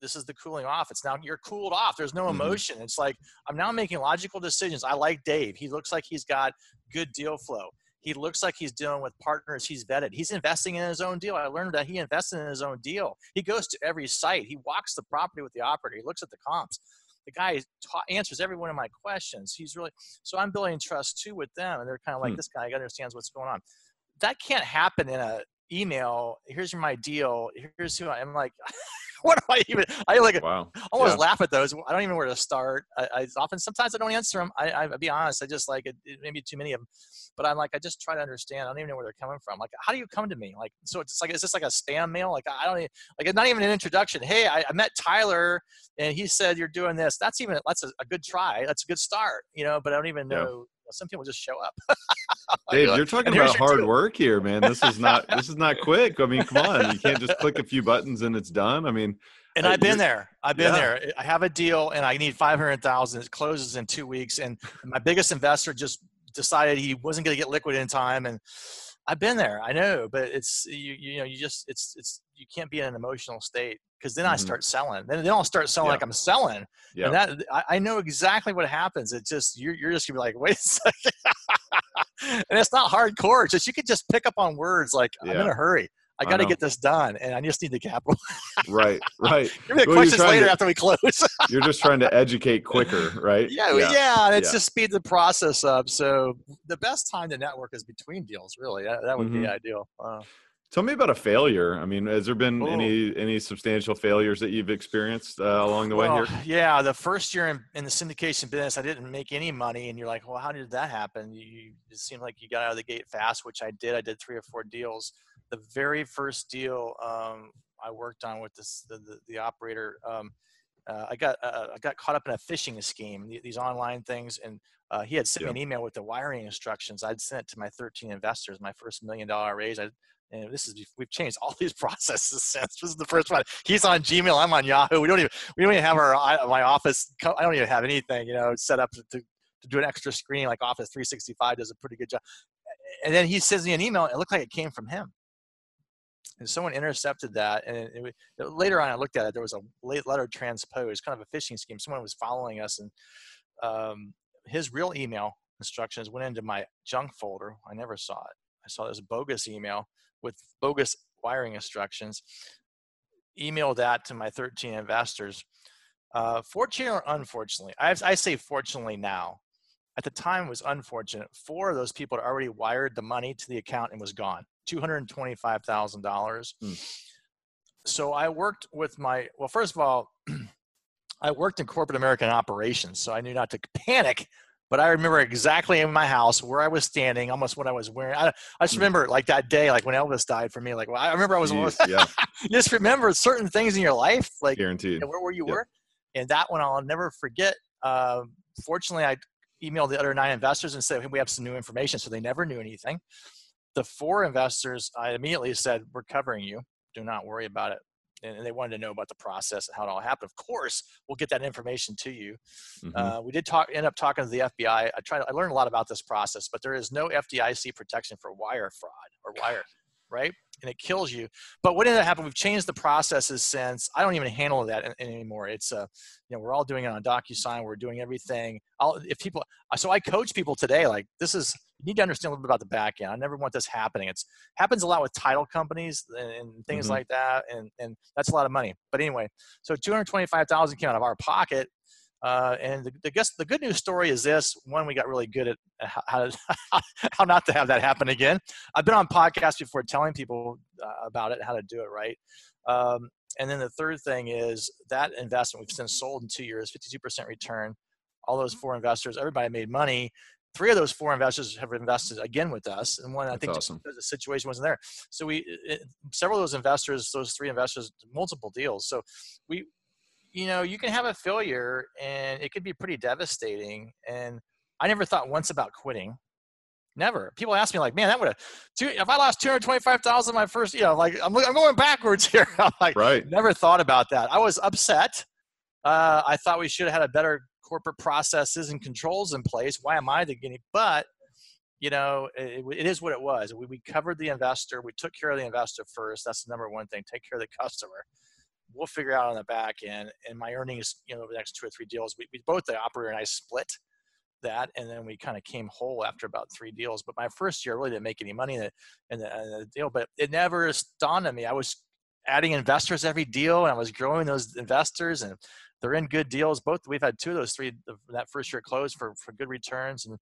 this is the cooling off. It's now you're cooled off. There's no Mhm. emotion. It's like I'm now making logical decisions. I like Dave. He looks like he's got good deal flow. He looks like he's dealing with partners he's vetted. He's investing in his own deal. I learned that he invested in his own deal. He goes to every site. He walks the property with the operator. He looks at the comps. The guy ta- answers every one of my questions. He's really so I'm building trust too with them, and they're kind of like Hmm. this guy understands what's going on. That can't happen in a email. Here's my deal. Here's who I am. Like, what do I even? I like Wow. almost Yeah. laugh at those. I don't even know where to start. I, I often, sometimes I don't answer them. I, I, will be honest. I just like it, it maybe too many of them, but I'm like, I just try to understand. I don't even know where they're coming from. Like, how do you come to me? Like, so it's like, is this like a spam mail? Like, I don't even, like, it's not even an introduction. Hey, I, I met Tyler and he said you're doing this. That's even, that's a, a good try. That's a good start, you know, but I don't even Yeah. Some people just show up. Dave, like, you're talking about hard deal." work here, man. This is not this is not quick. I mean, come on. You can't just click a few buttons and it's done. I mean, And Uh, I've been there. I've been yeah. there. I have a deal and I need 500,000. It closes in two weeks. And my biggest investor just decided he wasn't going to get liquid in time. And I've been there. I know, but it's, you, you know, you just, it's, it's, you can't be in an emotional state because then I Mhm. start selling. Then, then I'll start selling Yeah. like I'm selling. yeah. And that, I, I know exactly what happens. It's just, you're, you're just gonna be like, wait a second. and it's not hardcore. It's just, you could just pick up on words like, I'm in a hurry. I I got to get this done and I just need the capital. right, right. Give me the Well, questions later to- after we close. You're just trying to educate quicker, right? Yeah, yeah, yeah. And it's yeah. just speed the process up. So the best time to network is between deals. Really, that, that would Mhm. be ideal. Uh, Tell me about a failure. I mean, has there been Oh. any any substantial failures that you've experienced uh, along the way here? yeah, the first year in, in the syndication business, I didn't make any money, and you're like, well, how did that happen? You, it seemed like you got out of the gate fast, which I did. I did three or four deals. The very first deal um, I worked on with this the the, the operator. Um, uh, I got uh, I got caught up in a phishing scheme, these online things, and uh, he had sent Yeah. me an email with the wiring instructions. I'd sent it to my 13 investors, my first million dollar raise. I, and this is we've changed all these processes since. This is the first one. He's on Gmail. I'm on Yahoo. We don't even we don't even have our my office. I don't even have anything you know set up to, to to do an extra screen like Office 365 does a pretty good job. And then he sends me an email. It looked like it came from him and someone intercepted that and it, it, later on i looked at it there was a late letter transposed kind of a phishing scheme someone was following us and um, his real email instructions went into my junk folder i never saw it i saw this bogus email with bogus wiring instructions emailed that to my 13 investors uh, fortunately or unfortunately I, I say fortunately now at the time it was unfortunate four of those people had already wired the money to the account and was gone $225,000. Hmm. So I worked with my, well, first of all, I worked in corporate American operations, so I knew not to panic. But I remember exactly in my house where I was standing, almost what I was wearing. I, I just Hmm. remember like that day, like when Elvis died for me. Like, well, I remember I was. Jeez, yeah, just remember certain things in your life, like guaranteed. and where were you Yep. were and that one i'll never forget um, fortunately i emailed the other nine investors and said hey, we have some new information so they never knew anything the four investors i immediately said we're covering you do not worry about it and and they wanted to know about the process and how it all happened. Of course we'll get that information to you. Mhm. uh, we did talk end up talking to the fbi i. Tried i learned a lot about this process but there is no fdic protection for wire fraud or wire right? And it kills you. But what ended up happening we've changed the processes since. I don't even handle that an- anymore. It's uh you know we're all doing it on docusign. We're doing everything. I'll, if people so i coach people today like this is you need to understand a little bit about the back end. I never want this happening. It's happens a lot with title companies and, and things Mhm. like that and and that's a lot of money. But anyway so 225000 came out of our pocket uh, and the, the guess the good news story is this: one, we got really good at how how, how not to have that happen again. I've been on podcasts before telling people uh, about it, how to do it right. Um, and then the third thing is that investment we've since sold in two years, 52% return. All those four investors, everybody made money. Three of those four investors have invested again with us, and one I think awesome. just the situation wasn't there. So we, it, several of those investors, those three investors, multiple deals. So we, you know, you can have a failure, and it could be pretty devastating. And I never thought once about quitting. Never. People ask me like, "Man, that would have. If I lost two hundred twenty-five thousand my first, you know, like I'm, I'm going backwards here." I'm like, Right. never thought about that. I was upset. Uh, I thought we should have had a better corporate processes and controls in place. Why am I the guinea? But you know, it, it is what it was. We, we covered the investor. We took care of the investor first. That's the number one thing. Take care of the customer. We'll figure out on the back end. And my earnings, you know, over the next two or three deals, we, we both uh, the operator and I split that, and then we kind of came whole after about three deals. But my first year, I really didn't make any money in the, in the, in the deal. But it never dawned on me. I was adding investors every deal, and I was growing those investors, and they're in good deals. Both we've had two of those three that first year closed for for good returns, and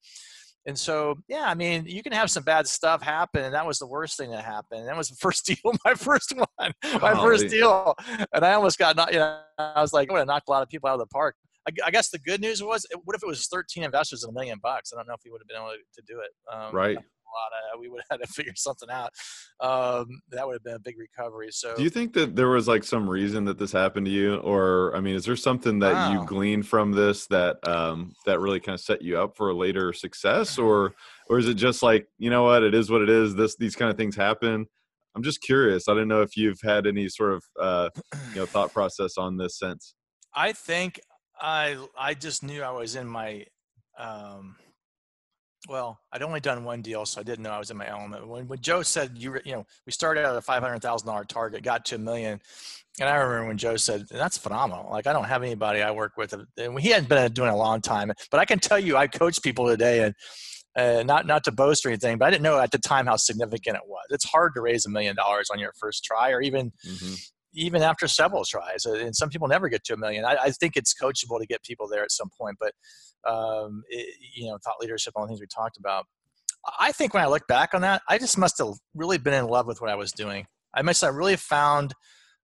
and so, yeah, I mean, you can have some bad stuff happen, and that was the worst thing that happened. That was the first deal, my first one, my first deal, and I almost got not. You know, I was like, I would have knocked a lot of people out of the park. I, I, guess the good news was, what if it was 13 investors and a million bucks? I don't know if you would have been able to, to do it. Um, right lot. Uh, we would have had to figure something out. Um, that would have been a big recovery. So, do you think that there was like some reason that this happened to you, or I mean, is there something that wow. you gleaned from this that um, that really kind of set you up for a later success, or or is it just like you know what, it is what it is. This these kind of things happen. I'm just curious. I don't know if you've had any sort of uh, you know thought process on this since. I think I I just knew I was in my um, well, I'd only done one deal, so I didn't know I was in my element. When, when Joe said you, you know, we started at a five hundred thousand dollar target, got to a million, and I remember when Joe said, "That's phenomenal." Like I don't have anybody I work with, and he hadn't been doing a long time, but I can tell you, I coach people today, and uh, not not to boast or anything, but I didn't know at the time how significant it was. It's hard to raise a million dollars on your first try, or even mm-hmm. Even after several tries. And some people never get to a million. I, I think it's coachable to get people there at some point, but um, it, you know, thought leadership, all the things we talked about. I think when I look back on that, I just must have really been in love with what I was doing. I must have really found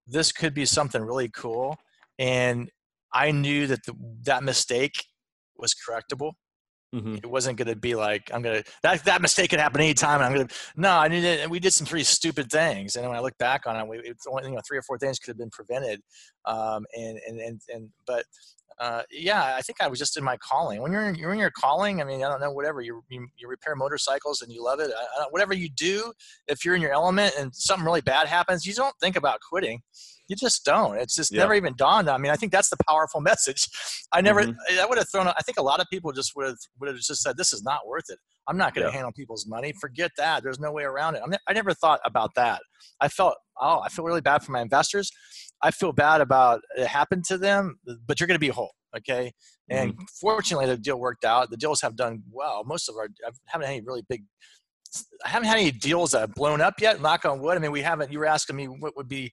this could be something really cool. And I knew that the, that mistake was correctable. Mm-hmm. It wasn't going to be like I'm going to that that mistake could happen anytime. I'm going to no. I needed. We did some pretty stupid things, and when I look back on it, we, it's only you know three or four things could have been prevented. Um, and and and and but uh, yeah, I think I was just in my calling. When you're in, you're in your calling, I mean, I don't know, whatever you you, you repair motorcycles and you love it. I, I, whatever you do, if you're in your element and something really bad happens, you don't think about quitting. You just don't. It's just yeah. never even dawned on me. I mean, I think that's the powerful message. I never. Mm-hmm. I would have thrown. I think a lot of people just would have would have just said, "This is not worth it. I'm not going to yeah. handle people's money. Forget that. There's no way around it." I, mean, I never thought about that. I felt, oh, I feel really bad for my investors. I feel bad about it happened to them, but you're going to be whole. Okay. And mm-hmm. fortunately, the deal worked out. The deals have done well. Most of our, I haven't had any really big, I haven't had any deals that have blown up yet. Knock on wood. I mean, we haven't, you were asking me what would be,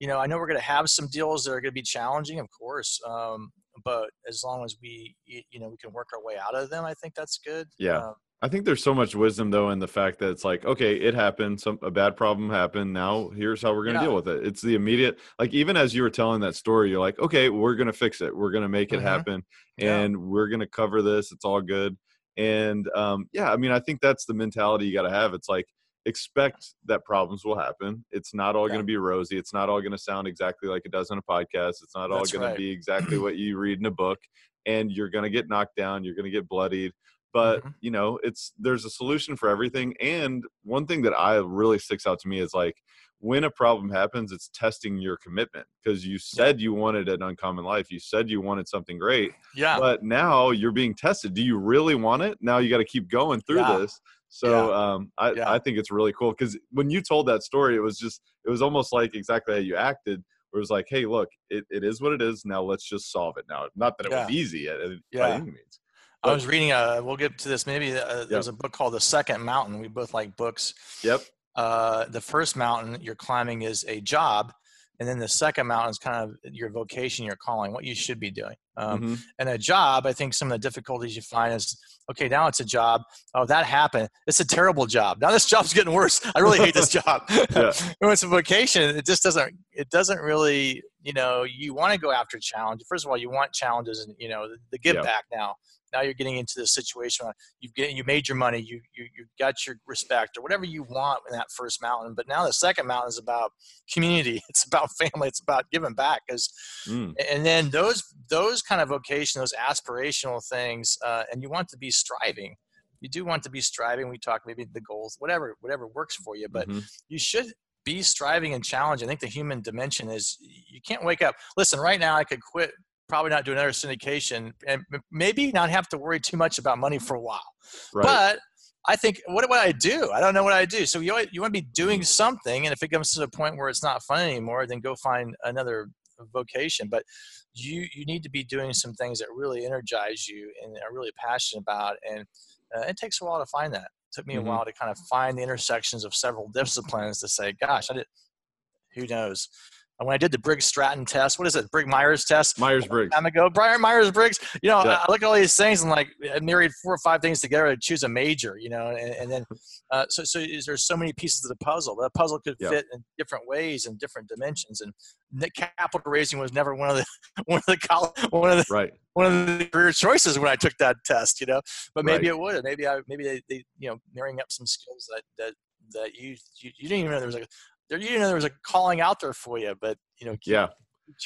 you know, I know we're going to have some deals that are going to be challenging, of course. Um, but as long as we, you know, we can work our way out of them, I think that's good. Yeah. Um, I think there's so much wisdom though in the fact that it's like, okay, it happened, some a bad problem happened. Now here's how we're gonna yeah. deal with it. It's the immediate like even as you were telling that story, you're like, okay, we're gonna fix it. We're gonna make it mm-hmm. happen and yeah. we're gonna cover this. It's all good. And um, yeah, I mean, I think that's the mentality you gotta have. It's like expect that problems will happen. It's not all yeah. gonna be rosy. It's not all gonna sound exactly like it does in a podcast. It's not all gonna right. be exactly what you read in a book. And you're gonna get knocked down, you're gonna get bloodied but mm-hmm. you know it's there's a solution for everything and one thing that i really sticks out to me is like when a problem happens it's testing your commitment because you said yeah. you wanted an uncommon life you said you wanted something great yeah but now you're being tested do you really want it now you got to keep going through yeah. this so yeah. um, I, I think it's really cool because when you told that story it was just it was almost like exactly how you acted where it was like hey look it, it is what it is now let's just solve it now not that it was easy at, by any means I was reading. Uh, we'll get to this. Maybe uh, there's yep. a book called The Second Mountain. We both like books. Yep. Uh, the first mountain you're climbing is a job, and then the second mountain is kind of your vocation, your calling, what you should be doing. Um, mm-hmm. And a job, I think some of the difficulties you find is okay. Now it's a job. Oh, that happened. It's a terrible job. Now this job's getting worse. I really hate this job. when it's a vocation, it just doesn't. It doesn't really. You know, you want to go after challenge. First of all, you want challenges, and you know the, the give back now now you're getting into the situation where you've get, you made your money, you, you you got your respect or whatever you want in that first mountain. But now the second mountain is about community, it's about family, it's about giving back. Because mm. and then those those kind of vocation, those aspirational things, uh, and you want to be striving. You do want to be striving. We talk maybe the goals, whatever whatever works for you, but mm-hmm. you should be striving and challenge. I think the human dimension is you can't wake up. Listen, right now I could quit probably not do another syndication and maybe not have to worry too much about money for a while. Right. But I think, what do I do? I don't know what I do. So you you want to be doing something, and if it comes to the point where it's not fun anymore, then go find another vocation. But you you need to be doing some things that really energize you and are really passionate about, and uh, it takes a while to find that. Took me mm-hmm. a while to kind of find the intersections of several disciplines to say, gosh, I did. Who knows? And when I did the Briggs Stratton test, what is it? Briggs Myers test. Myers Briggs. Time ago, Brian Myers Briggs. You know, yeah. I look at all these things and like I married four or five things together to choose a major. You know, and, and then uh, so so is there's so many pieces of the puzzle. The puzzle could yeah. fit in different ways and different dimensions. And capital raising was never one of the one of the one of the right. One of the career choices when I took that test. You know, but maybe right. it would. Maybe I maybe they, they you know marrying up some skills that that that you you, you didn't even know there was like there you didn't know there was a calling out there for you, but you know keep, yeah.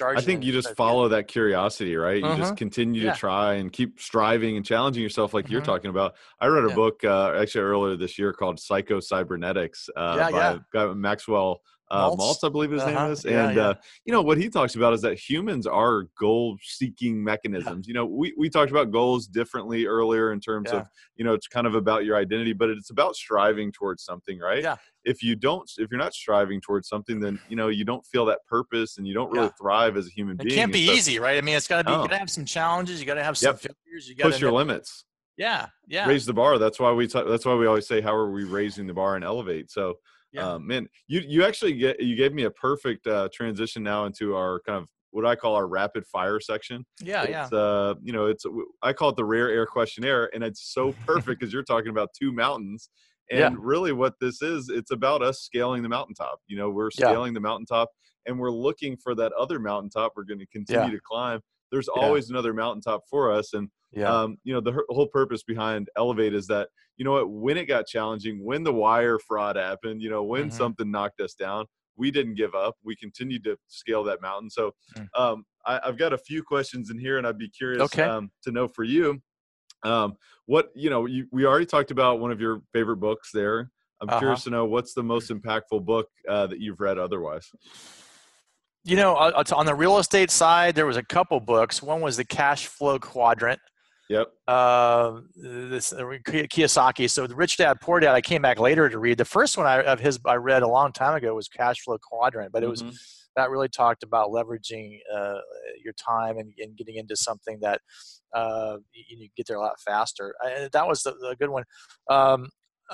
I think you just follow that curiosity, right? You uh-huh. just continue yeah. to try and keep striving and challenging yourself, like uh-huh. you're mm-hmm. talking about. I read a yeah. book uh, actually earlier this year called Psycho Cybernetics uh, yeah, by Maxwell uh, Maltz. I believe his uh-huh. name is. Yeah, and, yeah. Uh, you know, what he talks about is that humans are goal seeking mechanisms. Yeah. You know, we, we talked about goals differently earlier in terms of, you know, it's kind of about your identity, but it's about striving towards something, right? Yeah. If you don't, if you're not striving towards something, then, you know, you don't feel that purpose and you don't really thrive as a human it being. It can't be so, easy, right? I mean, it's got to be, oh. you got to have some challenges. You got to have some yep. failures. You got to push your limits. Yeah. Yeah. Raise the bar. That's why we, talk, that's why we always say, how are we raising the bar and elevate? So, yeah. Um, man, you you actually get you gave me a perfect uh, transition now into our kind of what I call our rapid fire section. Yeah, it's, yeah. Uh, you know, it's I call it the rare air questionnaire, and it's so perfect because you're talking about two mountains. And yeah. really, what this is, it's about us scaling the mountaintop. You know, we're scaling yeah. the mountaintop, and we're looking for that other mountaintop. We're going to continue yeah. to climb. There's always another mountaintop for us, and yeah. Um, you know, the whole purpose behind Elevate is that, you know what, when it got challenging, when the wire fraud happened, you know, when mm-hmm. something knocked us down, we didn't give up. We continued to scale that mountain. So mm. um, I, have got a few questions in here, and I'd be curious okay. um, to know for you. Um, what you know, you, we already talked about one of your favorite books there. I'm uh-huh. curious to know what's the most impactful book uh, that you've read otherwise. You know, on the real estate side, there was a couple books. One was the Cash Flow Quadrant Yep. Uh, this uh, Kiyosaki. So the Rich Dad Poor Dad, I came back later to read. The first one I, of his I read a long time ago was Cash Flow Quadrant, but it was mm-hmm. that really talked about leveraging uh, your time and, and, getting into something that uh, you, you, get there a lot faster. I, that was the, the, good one. Um,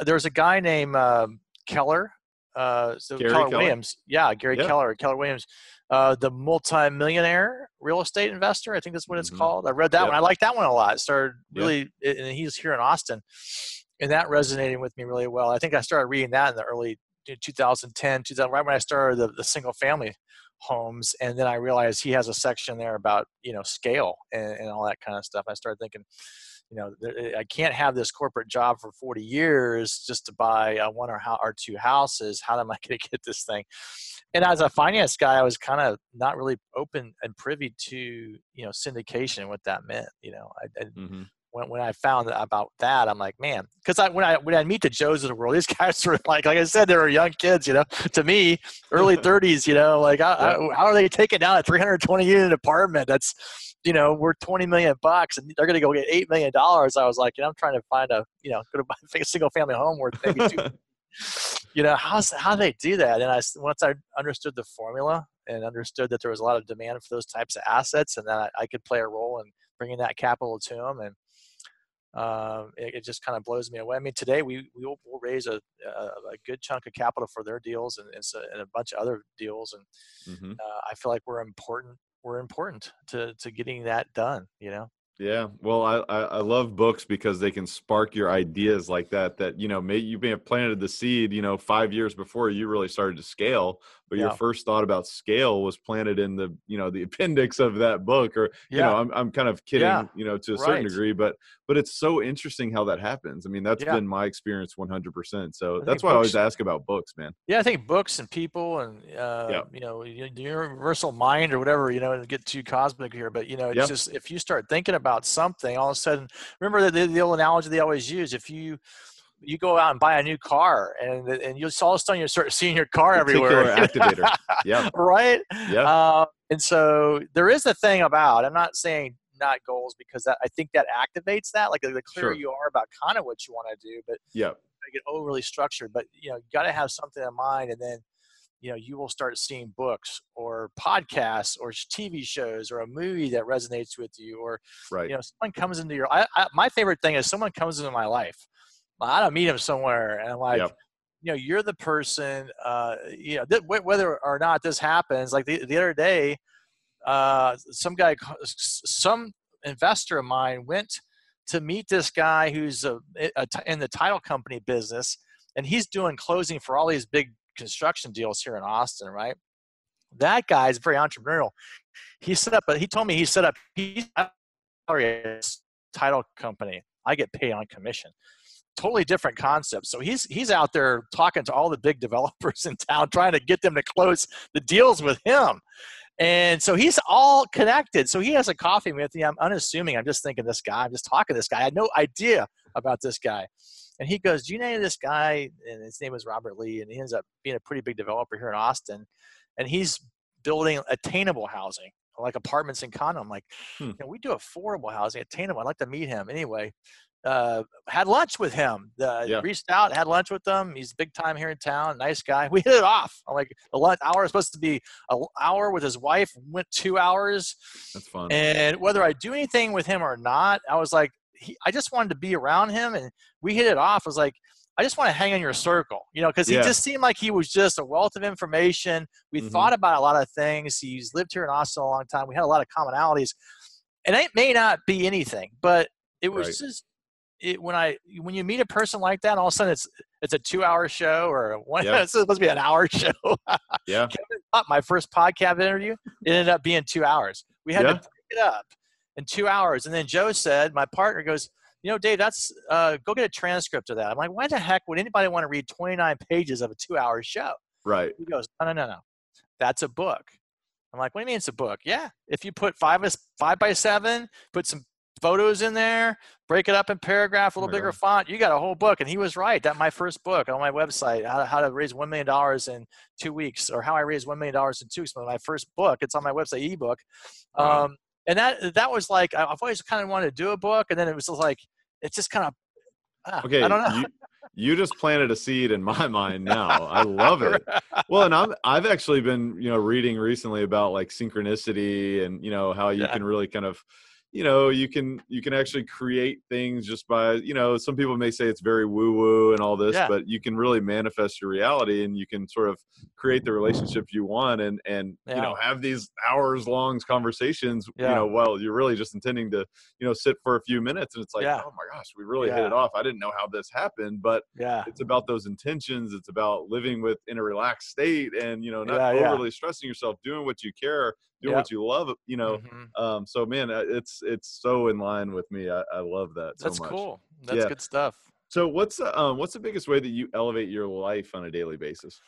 there was a guy named um, Keller. Uh, so Keller, Keller, Williams, yeah, Gary. Keller, Keller Williams uh, the multimillionaire real estate investor. I think that's what it's mm-hmm. called. I read that yep. one. I like that one a lot. It started really, yep. and he's here in Austin, and that resonated with me really well. I think I started reading that in the early 2010, 2000, right when I started the, the single family homes, and then I realized he has a section there about you know scale and, and all that kind of stuff. I started thinking, you know, I can't have this corporate job for 40 years just to buy uh, one or, or two houses. How am I going to get this thing? and as a finance guy, I was kind of not really open and privy to you know syndication what that meant. You know, I, I mm-hmm. When when I found about that, I'm like, man, because I when I when I meet the Joes of the world, these guys are like, like I said, they were young kids. You know, to me, early 30s. You know, like how, yeah. how are they taking down a 320 unit apartment that's you know, we're 20 million bucks and they're going to go get $8 million. I was like, you know, I'm trying to find a, you know, go to buy a single family home worth maybe two, you know how's how they do that and i once i understood the formula and understood that there was a lot of demand for those types of assets and that i could play a role in bringing that capital to them and um, it, it, just kind of blows me away. I mean, today we we will we'll raise a, a, a good chunk of capital for their deals and, and, so, and a bunch of other deals, and mm-hmm. uh, I feel like we're important. We're important to to getting that done. You know. Yeah, well, I, I, I love books because they can spark your ideas like that. That you know, may you may have planted the seed, you know, five years before you really started to scale, but yeah. your first thought about scale was planted in the you know the appendix of that book. Or yeah. you know, I'm I'm kind of kidding, yeah. you know, to a right. certain degree, but but it's so interesting how that happens. I mean, that's been my experience 100. percent So that's why books, I always ask about books, man. Yeah, I think books and people and uh, you know the universal mind or whatever. You know, get too cosmic here, but you know, it's just if you start thinking about about something, all of a sudden, remember the, the old analogy they always use. If you you go out and buy a new car, and and you all of a sudden you start seeing your car everywhere. activator, yeah, right, yeah. Uh, and so there is a thing about. I'm not saying not goals because that, I think that activates that. Like the, the clearer Sure. you are about kind of what you want to do, but Yeah. get overly structured. But you know, you got to have something in mind, and then you know you will start seeing books or podcasts or TV shows or a movie that resonates with you, or Right. you know someone comes into your. I, I, my favorite thing is someone comes into my life. I don't meet them somewhere, and I'm like. Yep. You know, you're the person. Uh, you know, th- whether or not this happens. Like the, the other day, uh, some guy, some investor of mine went to meet this guy who's a, a t- in the title company business, and he's doing closing for all these big construction deals here in Austin, right? That guy is very entrepreneurial. He set up, but he told me he set up he title company. I get paid on commission. Totally different concept. So he's he's out there talking to all the big developers in town, trying to get them to close the deals with him. And so he's all connected. So he has a coffee with me. I'm unassuming. I'm just thinking this guy. I'm just talking to this guy. I had no idea about this guy. And he goes, Do you know this guy? And his name is Robert Lee. And he ends up being a pretty big developer here in Austin. And he's building attainable housing, like apartments and condo. I'm like, Hmm. you know, we do affordable housing, attainable. I'd like to meet him. Anyway, uh, had lunch with him. Uh, Yeah. Reached out, had lunch with him. He's big time here in town. Nice guy. We hit it off. I'm like, the lunch hour is supposed to be an hour with his wife. Went two hours. That's fun. And whether I do anything with him or not, I was like, he, I just wanted to be around him, and we hit it off. I was like, I just want to hang in your circle, you know, because he Yeah. just seemed like he was just a wealth of information. We Mhm. thought about a lot of things. He's lived here in Austin a long time. We had a lot of commonalities, and it may not be anything, but it was Right. just it when I when you meet a person like that, all of a sudden it's it's a two hour show or one. Yeah. it's supposed to be an hour show. yeah. Up, my first podcast interview, it ended up being two hours. We had Yeah. to break it up in two hours. And then Joe said, my partner goes, you know, Dave, that's uh, go get a transcript of that. I'm like, why the heck would anybody want to read 29 pages of a two hour show? Right. He goes, no, no, no, no. That's a book. I'm like, what do you mean it's a book? Yeah. If you put five, five by seven, put some photos in there, break it up in paragraph, a Oh little my bigger God. font, you got a whole book. And he was right. That my first book on my website, how to, how to raise $1 million in two weeks or how I raised $1 million in two weeks. My first book, it's on my website, ebook. Wow. Um, and that, that was like, I- I've always kind of wanted to do a book. And then it was just like, it's just kind of, ah, Okay. I don't know. You, you just planted a seed in my mind now. I love it. Well, and I'm I've actually been, you know, reading recently about like synchronicity and, you know, how you Yeah. can really kind of you know, you can you can actually create things just by, you know, some people may say it's very woo woo and all this, Yeah. but you can really manifest your reality and you can sort of create the relationship you want and and you know, have these hours long conversations, you know, well, you're really just intending to, you know, sit for a few minutes and it's like, Yeah. oh my gosh, we really hit it off. I didn't know how this happened, but yeah. it's about those intentions it's about living with in a relaxed state and you know not Yeah, yeah. overly stressing yourself doing what you care doing Yep. what you love you know Mhm. um so man uh, it's it's so in line with me i, I love that so That's much cool. That's Yeah. good stuff. so what's the, um what's the biggest way that you elevate your life on a daily basis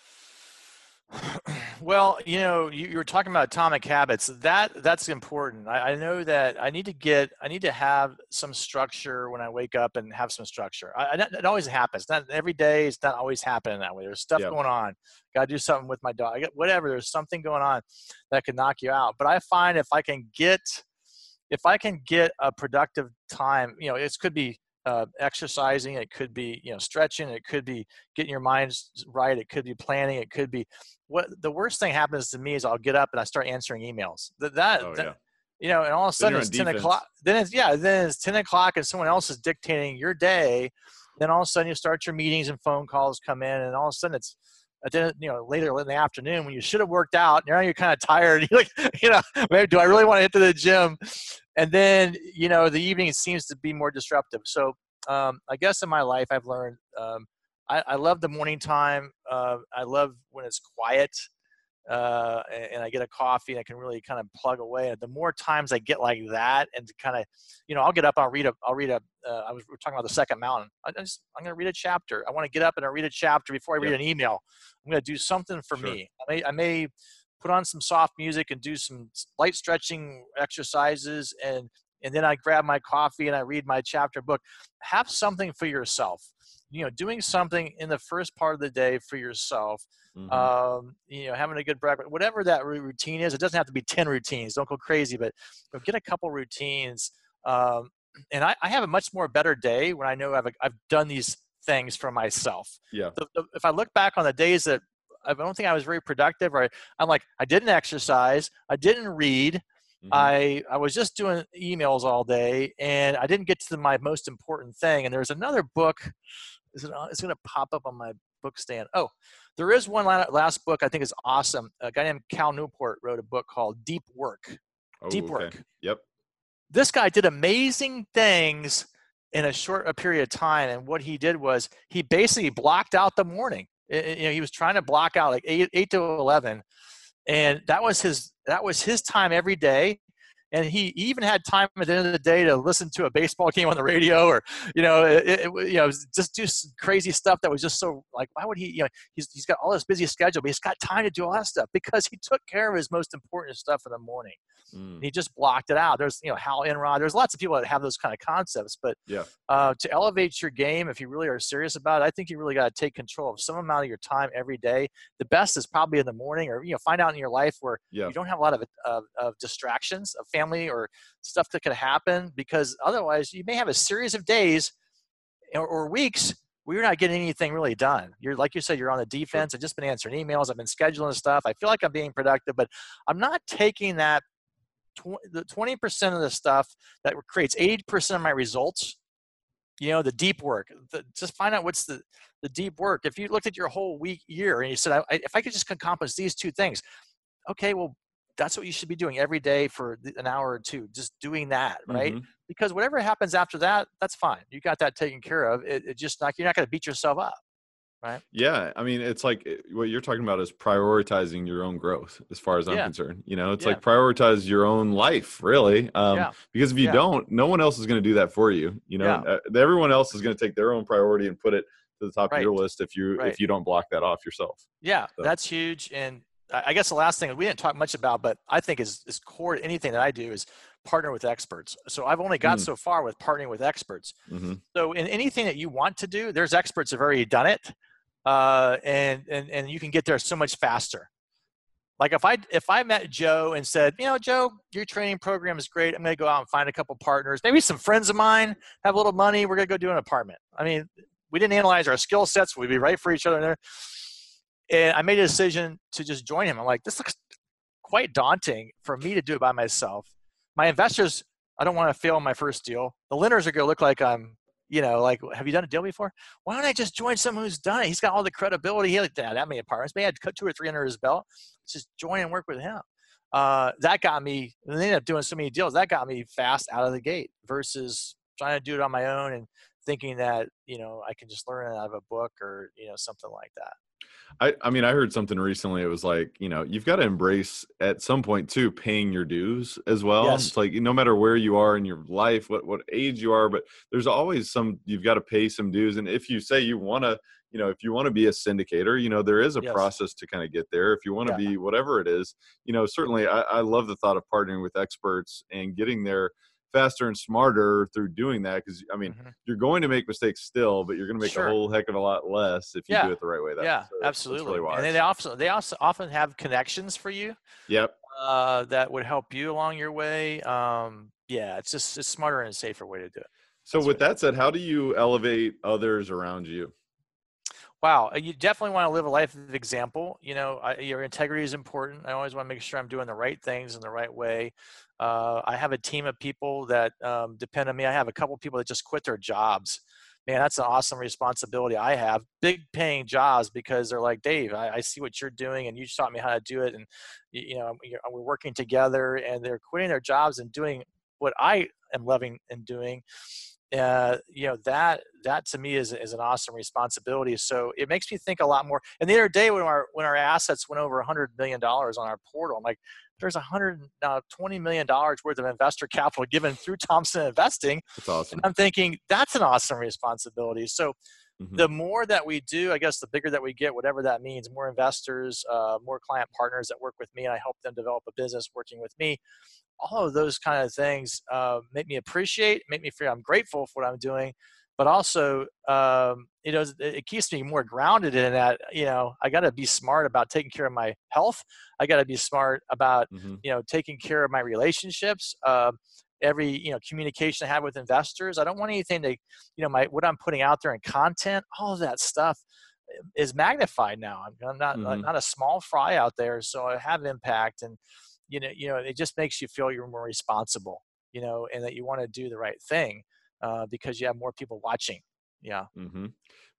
well, you know, you, you were talking about atomic habits. That that's important. I, I know that I need to get, I need to have some structure when I wake up and have some structure. I, I, it always happens. Not every day. It's not always happening that way. There's stuff Yeah. going on. Got to do something with my dog. Whatever. There's something going on that could knock you out. But I find if I can get, if I can get a productive time, you know, it could be uh, exercising, it could be you know stretching, it could be getting your mind right, it could be planning, it could be what the worst thing happens to me is I'll get up and I start answering emails. That that, oh that- yeah you know, and all of a sudden it's ten defense. o'clock. Then it's yeah, then it's ten o'clock and someone else is dictating your day. Then all of a sudden you start your meetings and phone calls come in, and all of a sudden it's at the, you know later in the afternoon when you should have worked out. Now you're kind of tired. You're like, you know, maybe do I really want to hit to the gym? And then you know the evening seems to be more disruptive. So um, I guess in my life I've learned um, I, I love the morning time. Uh, I love when it's quiet uh, and, and I get a coffee and I can really kind of plug away. And the more times I get like that, and to kind of, you know, I'll get up, I'll read a, I'll read a. Uh, I was we are talking about the second mountain. I just, I'm going to read a chapter. I want to get up and I read a chapter before I read Yep. an email. I'm going to do something for Sure. me. I may, I may put on some soft music and do some light stretching exercises and and then I grab my coffee and I read my chapter book. Have something for yourself. you know doing something in the first part of the day for yourself Mhm. um, you know having a good breakfast whatever that routine is it doesn't have to be 10 routines don't go crazy but, but get a couple routines um, and I, I have a much more better day when i know i've, I've done these things for myself yeah. the, if i look back on the days that i don't think i was very productive or I, i'm like i didn't exercise i didn't read Mhm. I I was just doing emails all day, and I didn't get to my most important thing. And there's another book. Is it? It's going to pop up on my book stand. Oh, there is one last book I think is awesome. A guy named Cal Newport wrote a book called Deep Work. Oh, Deep okay. Work. Yep. This guy did amazing things in a short a period of time, and what he did was he basically blocked out the morning. You know, he was trying to block out like eight eight to eleven, and that was his that was his time every day and he even had time at the end of the day to listen to a baseball game on the radio or you know it, it, you know just do some crazy stuff that was just so like why would he you know he's, he's got all this busy schedule but he's got time to do all that stuff because he took care of his most important stuff in the morning Mm. he just blocked it out there's you know hal elrod there's lots of people that have those kind of concepts but Yeah. uh, to elevate your game if you really are serious about it i think you really got to take control of some amount of your time every day the best is probably in the morning or you know find out in your life where Yeah. you don't have a lot of, of, of distractions of family or stuff that could happen because otherwise you may have a series of days or, or weeks where you're not getting anything really done. You're like you said you're on the defense i've just been answering emails. I've been scheduling stuff. I feel like i'm being productive but i'm not taking that the 20% of the stuff that creates 80% of my results you know the deep work the, just find out what's the the deep work. If you looked at your whole week year and you said I, I- if i could just accomplish these two things okay well that's what you should be doing every day for an hour or two just doing that right Mhm. because whatever happens after that that's fine you got that taken care of it, it just not you're not going to beat yourself up Right. Yeah, I mean, it's like eh, what you're talking about is prioritizing your own growth, as far as I'm Yeah. concerned. You know, it's Yeah. like prioritize your own life, really. Um, Yeah. Because if you don't, no one else is going to do that for you. You know, uh, everyone else is going to take their own priority and put it to the top of your list if you Right. if you don't block that off yourself. Yeah, So- that's huge. And I guess the last thing we didn't talk much about, but I think is is core to anything that I do is partner with experts. So I've only got Mm. so far with partnering with experts. hmm So in anything that you want to do, there's experts that have already done it, uh, and and and you can get there so much faster. Like if I if I met Joe and said, you know, Joe, your training program is great. I'm going to go out and find a couple partners, maybe some friends of mine have a little money. We're going to go do an apartment. I mean, we didn't analyze our skill sets. We'd be right for each other there. And I made a decision to just join him. I'm like, this looks quite daunting for me to do it by myself. My investors, I don't want to fail my first deal. The lenders are going to look like I'm, you know, like, have you done a deal before? Why don't I just join someone who's done it? He's got all the credibility. He had that, many apartments. Maybe I had cut two or three under his belt. Let's just join and work with him. Uh, that got me, and they ended up doing so many deals. That got me fast out of the gate versus trying to do it on my own and thinking that, you know, I can just learn it out of a book or, you know, something like that. I, I mean, I heard something recently. It was like, you know, you've got to embrace at some point too paying your dues as well. Yes. It's like no matter where you are in your life, what what age you are, but there's always some you've got to pay some dues. And if you say you want to, you know, if you want to be a syndicator, you know, there is a Yes. process to kind of get there. If you want to Yeah. be whatever it is, you know, certainly I, I love the thought of partnering with experts and getting there faster and smarter through doing that. Because I mean, Mhm. you're going to make mistakes still, but you're going to make Sure. a whole heck of a lot less if you Yeah. do it the right way. That's, yeah, uh, that's absolutely. really and they also they also often have connections for you Yep. uh, that would help you along your way. Um, yeah, it's just it's smarter and safer way to do it. So That's with that said, how do you elevate others around you? Wow, you definitely want to live a life of example. You know, I, your integrity is important. I always want to make sure I'm doing the right things in the right way. Uh, I have a team of people that um, depend on me. I have a couple people that just quit their jobs. Man, that's an awesome responsibility I have. Big paying jobs because they're like, Dave, I, I see what you're doing, and you taught me how to do it, and you, know, you're- we're working together, and they're quitting their jobs and doing what I am loving and doing uh, you know that that to me is, is an awesome responsibility. So it makes me think a lot more. And the other day when our when our assets went over a hundred million dollars on our portal, I'm like, there's a hundred uh, twenty million dollars worth of investor capital given through Thompson Investing, That's awesome. and I'm thinking that's an awesome responsibility. So Mhm. the more that we do, I guess the bigger that we get, whatever that means, more investors, uh, more client partners that work with me, and I help them develop a business working with me. All of those kind of things uh, make me appreciate, make me feel I'm grateful for what I'm doing, but also um, you know it keeps me more grounded in that you know i got to be smart about taking care of my health i got to be smart about mm-hmm. you know taking care of my relationships uh, every you know communication i have with investors i don't want anything to you know my what i'm putting out there in content all of that stuff eh, is magnified now i'm, I'm not mm-hmm. not a small fry out there so i have impact and you know you know it just makes you feel you're more responsible you know and that you want to do the right thing uh, because you have more people watching. Yeah. Mm-hmm.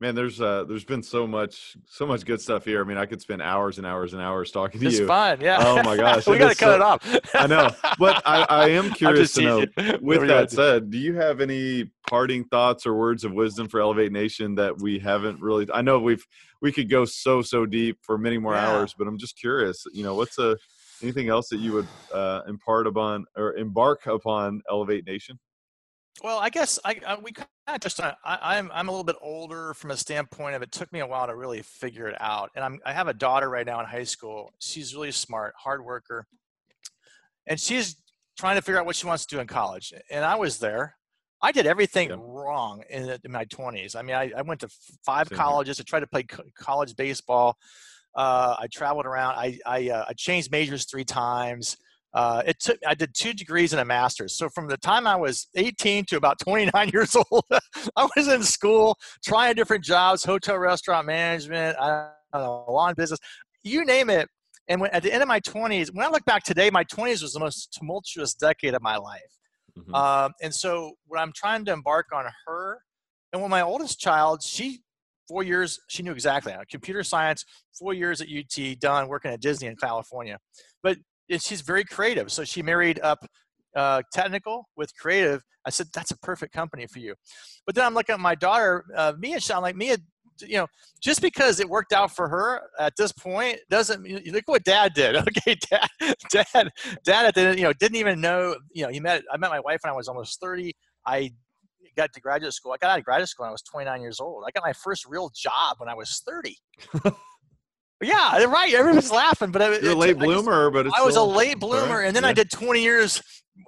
man there's uh there's been so much so much good stuff here. I mean i could spend hours and hours and hours talking to it's you. it's fun. Yeah. Oh my gosh we gotta cut so, it off. I know but i i am curious to know with that said do you have any parting thoughts or words of wisdom for elevate nation that we haven't really i know we've we could go so so deep for many more yeah. hours but i'm just curious you know what's a anything else that you would uh, impart upon or embark upon elevate nation well, I guess I, I we kind of just I, I'm I'm a little bit older from a standpoint of it took me a while to really figure it out, and I'm I have a daughter right now in high school. She's really smart, hard worker, and she's trying to figure out what she wants to do in college. And I was there. I did everything yeah. wrong in, in, my 20s. I mean, I, I went to five Same colleges here. to try to play college baseball. Uh, I traveled around. I I, uh, I changed majors three times. Uh, it took I did two degrees and a master's. So from the time I was 18 to about 29 years old, I was in school trying different jobs, hotel, restaurant management, I don't know, lawn business, you name it. And when, at the end of my 20s, when I look back today, my 20s was the most tumultuous decade of my life. Mm-hmm. Um, and so when I'm trying to embark on her, and when my oldest child, she four years, she knew exactly. Computer science, four years at UT, done working at Disney in California. But she's very creative. So she married up uh, technical with creative. I said, that's a perfect company for you. But then I'm looking at my daughter, uh, Mia. I'm like, Mia, you know, just because it worked out for her at this point doesn't mean look what dad did. Okay, dad, dad, dad the, you know, didn't even know, you know, he met, I met my wife when I was almost 30. I got to graduate school. I got out of graduate school when I was 29 years old. I got my first real job when I was 30. Yeah, right. Everyone's laughing, but I, you're a late bloomer. But I was a late bloomer, right. and then yeah. I did 20 years.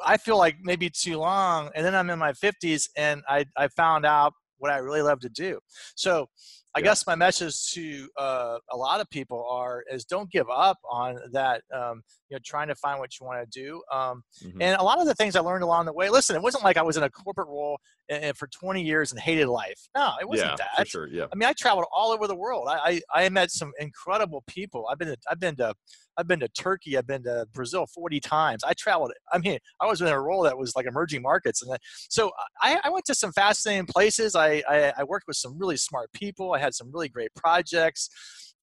I feel like maybe too long, and then I'm in my 50s, and I I found out what I really love to do. So I yeah. guess my message to uh, a lot of people are is don't give up on that. Um, you know, trying to find what you want to do. Um, mm-hmm. And a lot of the things I learned along the way. Listen, it wasn't like I was in a corporate role and, and for 20 years and hated life. No, it wasn't yeah, that. For sure. Yeah. I mean, I traveled all over the world. I I, I met some incredible people. I've been to, I've been to I've been to Turkey. I've been to Brazil 40 times. I traveled. I mean, I was in a role that was like emerging markets, and then, so I, I, went to some fascinating places. I, I, I worked with some really smart people. I had some really great projects.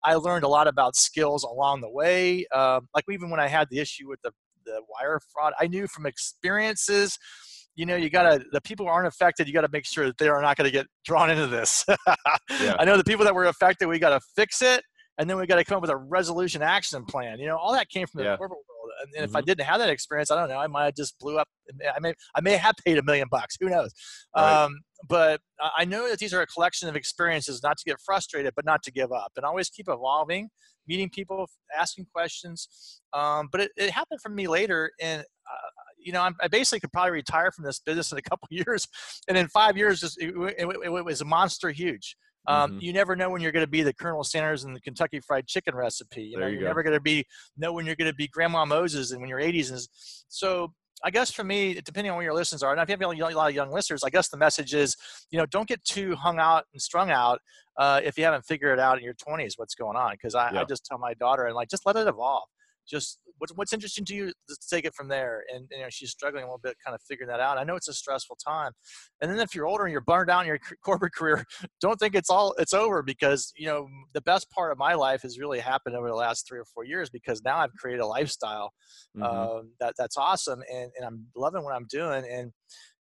I learned a lot about skills along the way. Uh, like even when I had the issue with the the wire fraud, I knew from experiences you know, you gotta the people who aren't affected, you gotta make sure that they are not gonna get drawn into this. yeah. I know the people that were affected, we gotta fix it and then we got to come up with a resolution action plan. You know, all that came from the yeah. corporate world. And, mm-hmm. if I mm-hmm. didn't have that experience, I don't know, I might have just blew up. I may, I may have paid a million bucks. Who knows? Right. Um, but I know that these are a collection of experiences, not to get frustrated, but not to give up, and always keep evolving, meeting people, asking questions. Um, but it, it, happened for me later, and uh, you know, i basically could probably retire from this business in a couple years, and in five years, it, it, it was a monster huge. Um, mm-hmm. You never know when you're going to be the Colonel Sanders and the Kentucky Fried Chicken recipe. You know, you are never going to be know when you're going to be Grandma Moses and when you're 80s. And so I guess for me, depending on where your listeners are, and if you have a lot of young listeners, I guess the message is, you know, don't get too hung out and strung out uh, if you haven't figured it out in your 20s what's going on. Because I, yeah. I just tell my daughter and like, just let it evolve just what's what's interesting to you let's take it from there? And you know she's struggling a little bit kind of figuring that out. I know it's a stressful time. And then if you're older and you're burned out in your corporate career don't think it's all it's over because you know the best part of my life has really happened over the last three or four years because now i've created a lifestyle mm-hmm. uh, that that's awesome and, and i'm loving what i'm doing and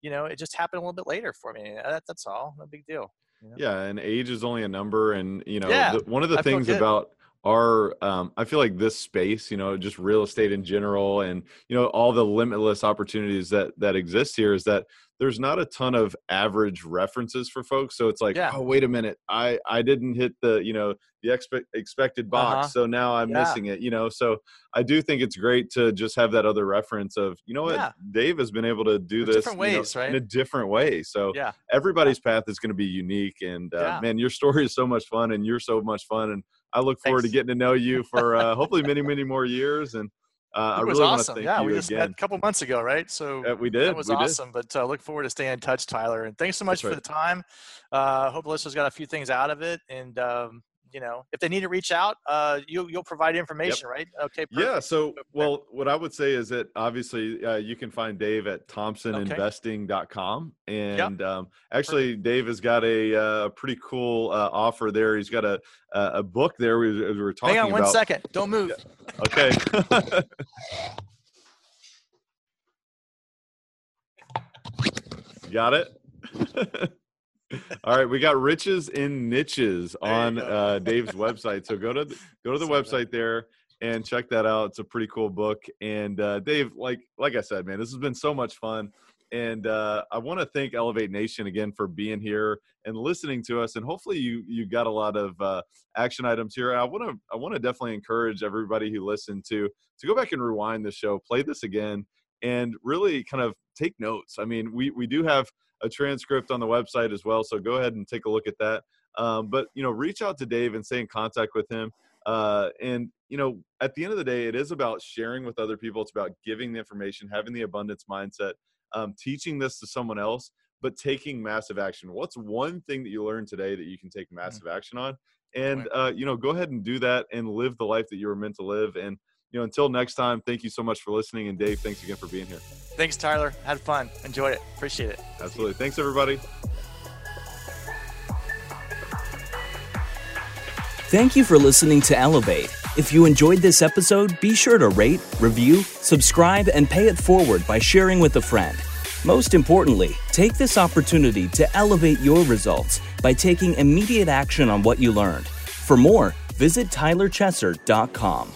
you know it just happened a little bit later for me. That, that's all. No big deal you know? yeah and age is only a number and you know yeah, the, one of the I things about our um, i feel like this space you know just real estate in general and you know all the limitless opportunities that that exist here is that there's not a ton of average references for folks so it's like Yeah. oh wait a minute i i didn't hit the you know the expect, expected box Uh-huh. so now i'm Yeah. missing it you know so i do think it's great to just have that other reference of you know what Yeah. dave has been able to do There's this different you know, right? in a different way so Yeah. everybody's path is going to be unique and uh, man your story is so much fun and you're so much fun and i look forward to getting to know you for uh, hopefully many many more years and uh, it was really awesome. Yeah, we just met a couple months ago, right? So Uh, we did It was we did. awesome. But uh, look forward to staying in touch, Tyler. And thanks so much That's for the time. Uh, hope the listeners got a few things out of it. And um, you know, if they need to reach out, uh, you you'll provide information, right? Okay. yeah so Go from there. well what i would say is that obviously uh, you can find dave at thompsoninvesting.com and um, actually dave has got a uh, pretty cool uh, offer there he's got a a book there we, we were talking Hang on one about second. Don't move. okay got it all right we got riches in niches on uh, dave's website so go to the, go to the website there and check that out it's a pretty cool book and uh, dave like like i said man this has been so much fun and uh, i want to thank elevate nation again for being here and listening to us and hopefully you you got a lot of uh, action items here i want to i want to definitely encourage everybody who listened to to go back and rewind the show play this again and really kind of take notes i mean we we do have a transcript on the website as well so go ahead and take a look at that. Um, but you know reach out to dave and stay in contact with him uh, and you know at the end of the day it is about sharing with other people it's about giving the information having the abundance mindset um, teaching this to someone else but taking massive action. What's one thing that you learned today that you can take massive action on? And uh, you know go ahead and do that and live the life that you were meant to live and you know until next time thank you so much for listening and dave thanks again for being here Thanks, Tyler. Had fun. Enjoyed it. Appreciate it. absolutely thanks everybody Thank you for listening to Elevate. If you enjoyed this episode, be sure to rate, review, subscribe, and pay it forward by sharing with a friend. Most importantly, take this opportunity to elevate your results by taking immediate action on what you learned. For more, visit tylerchesser.com.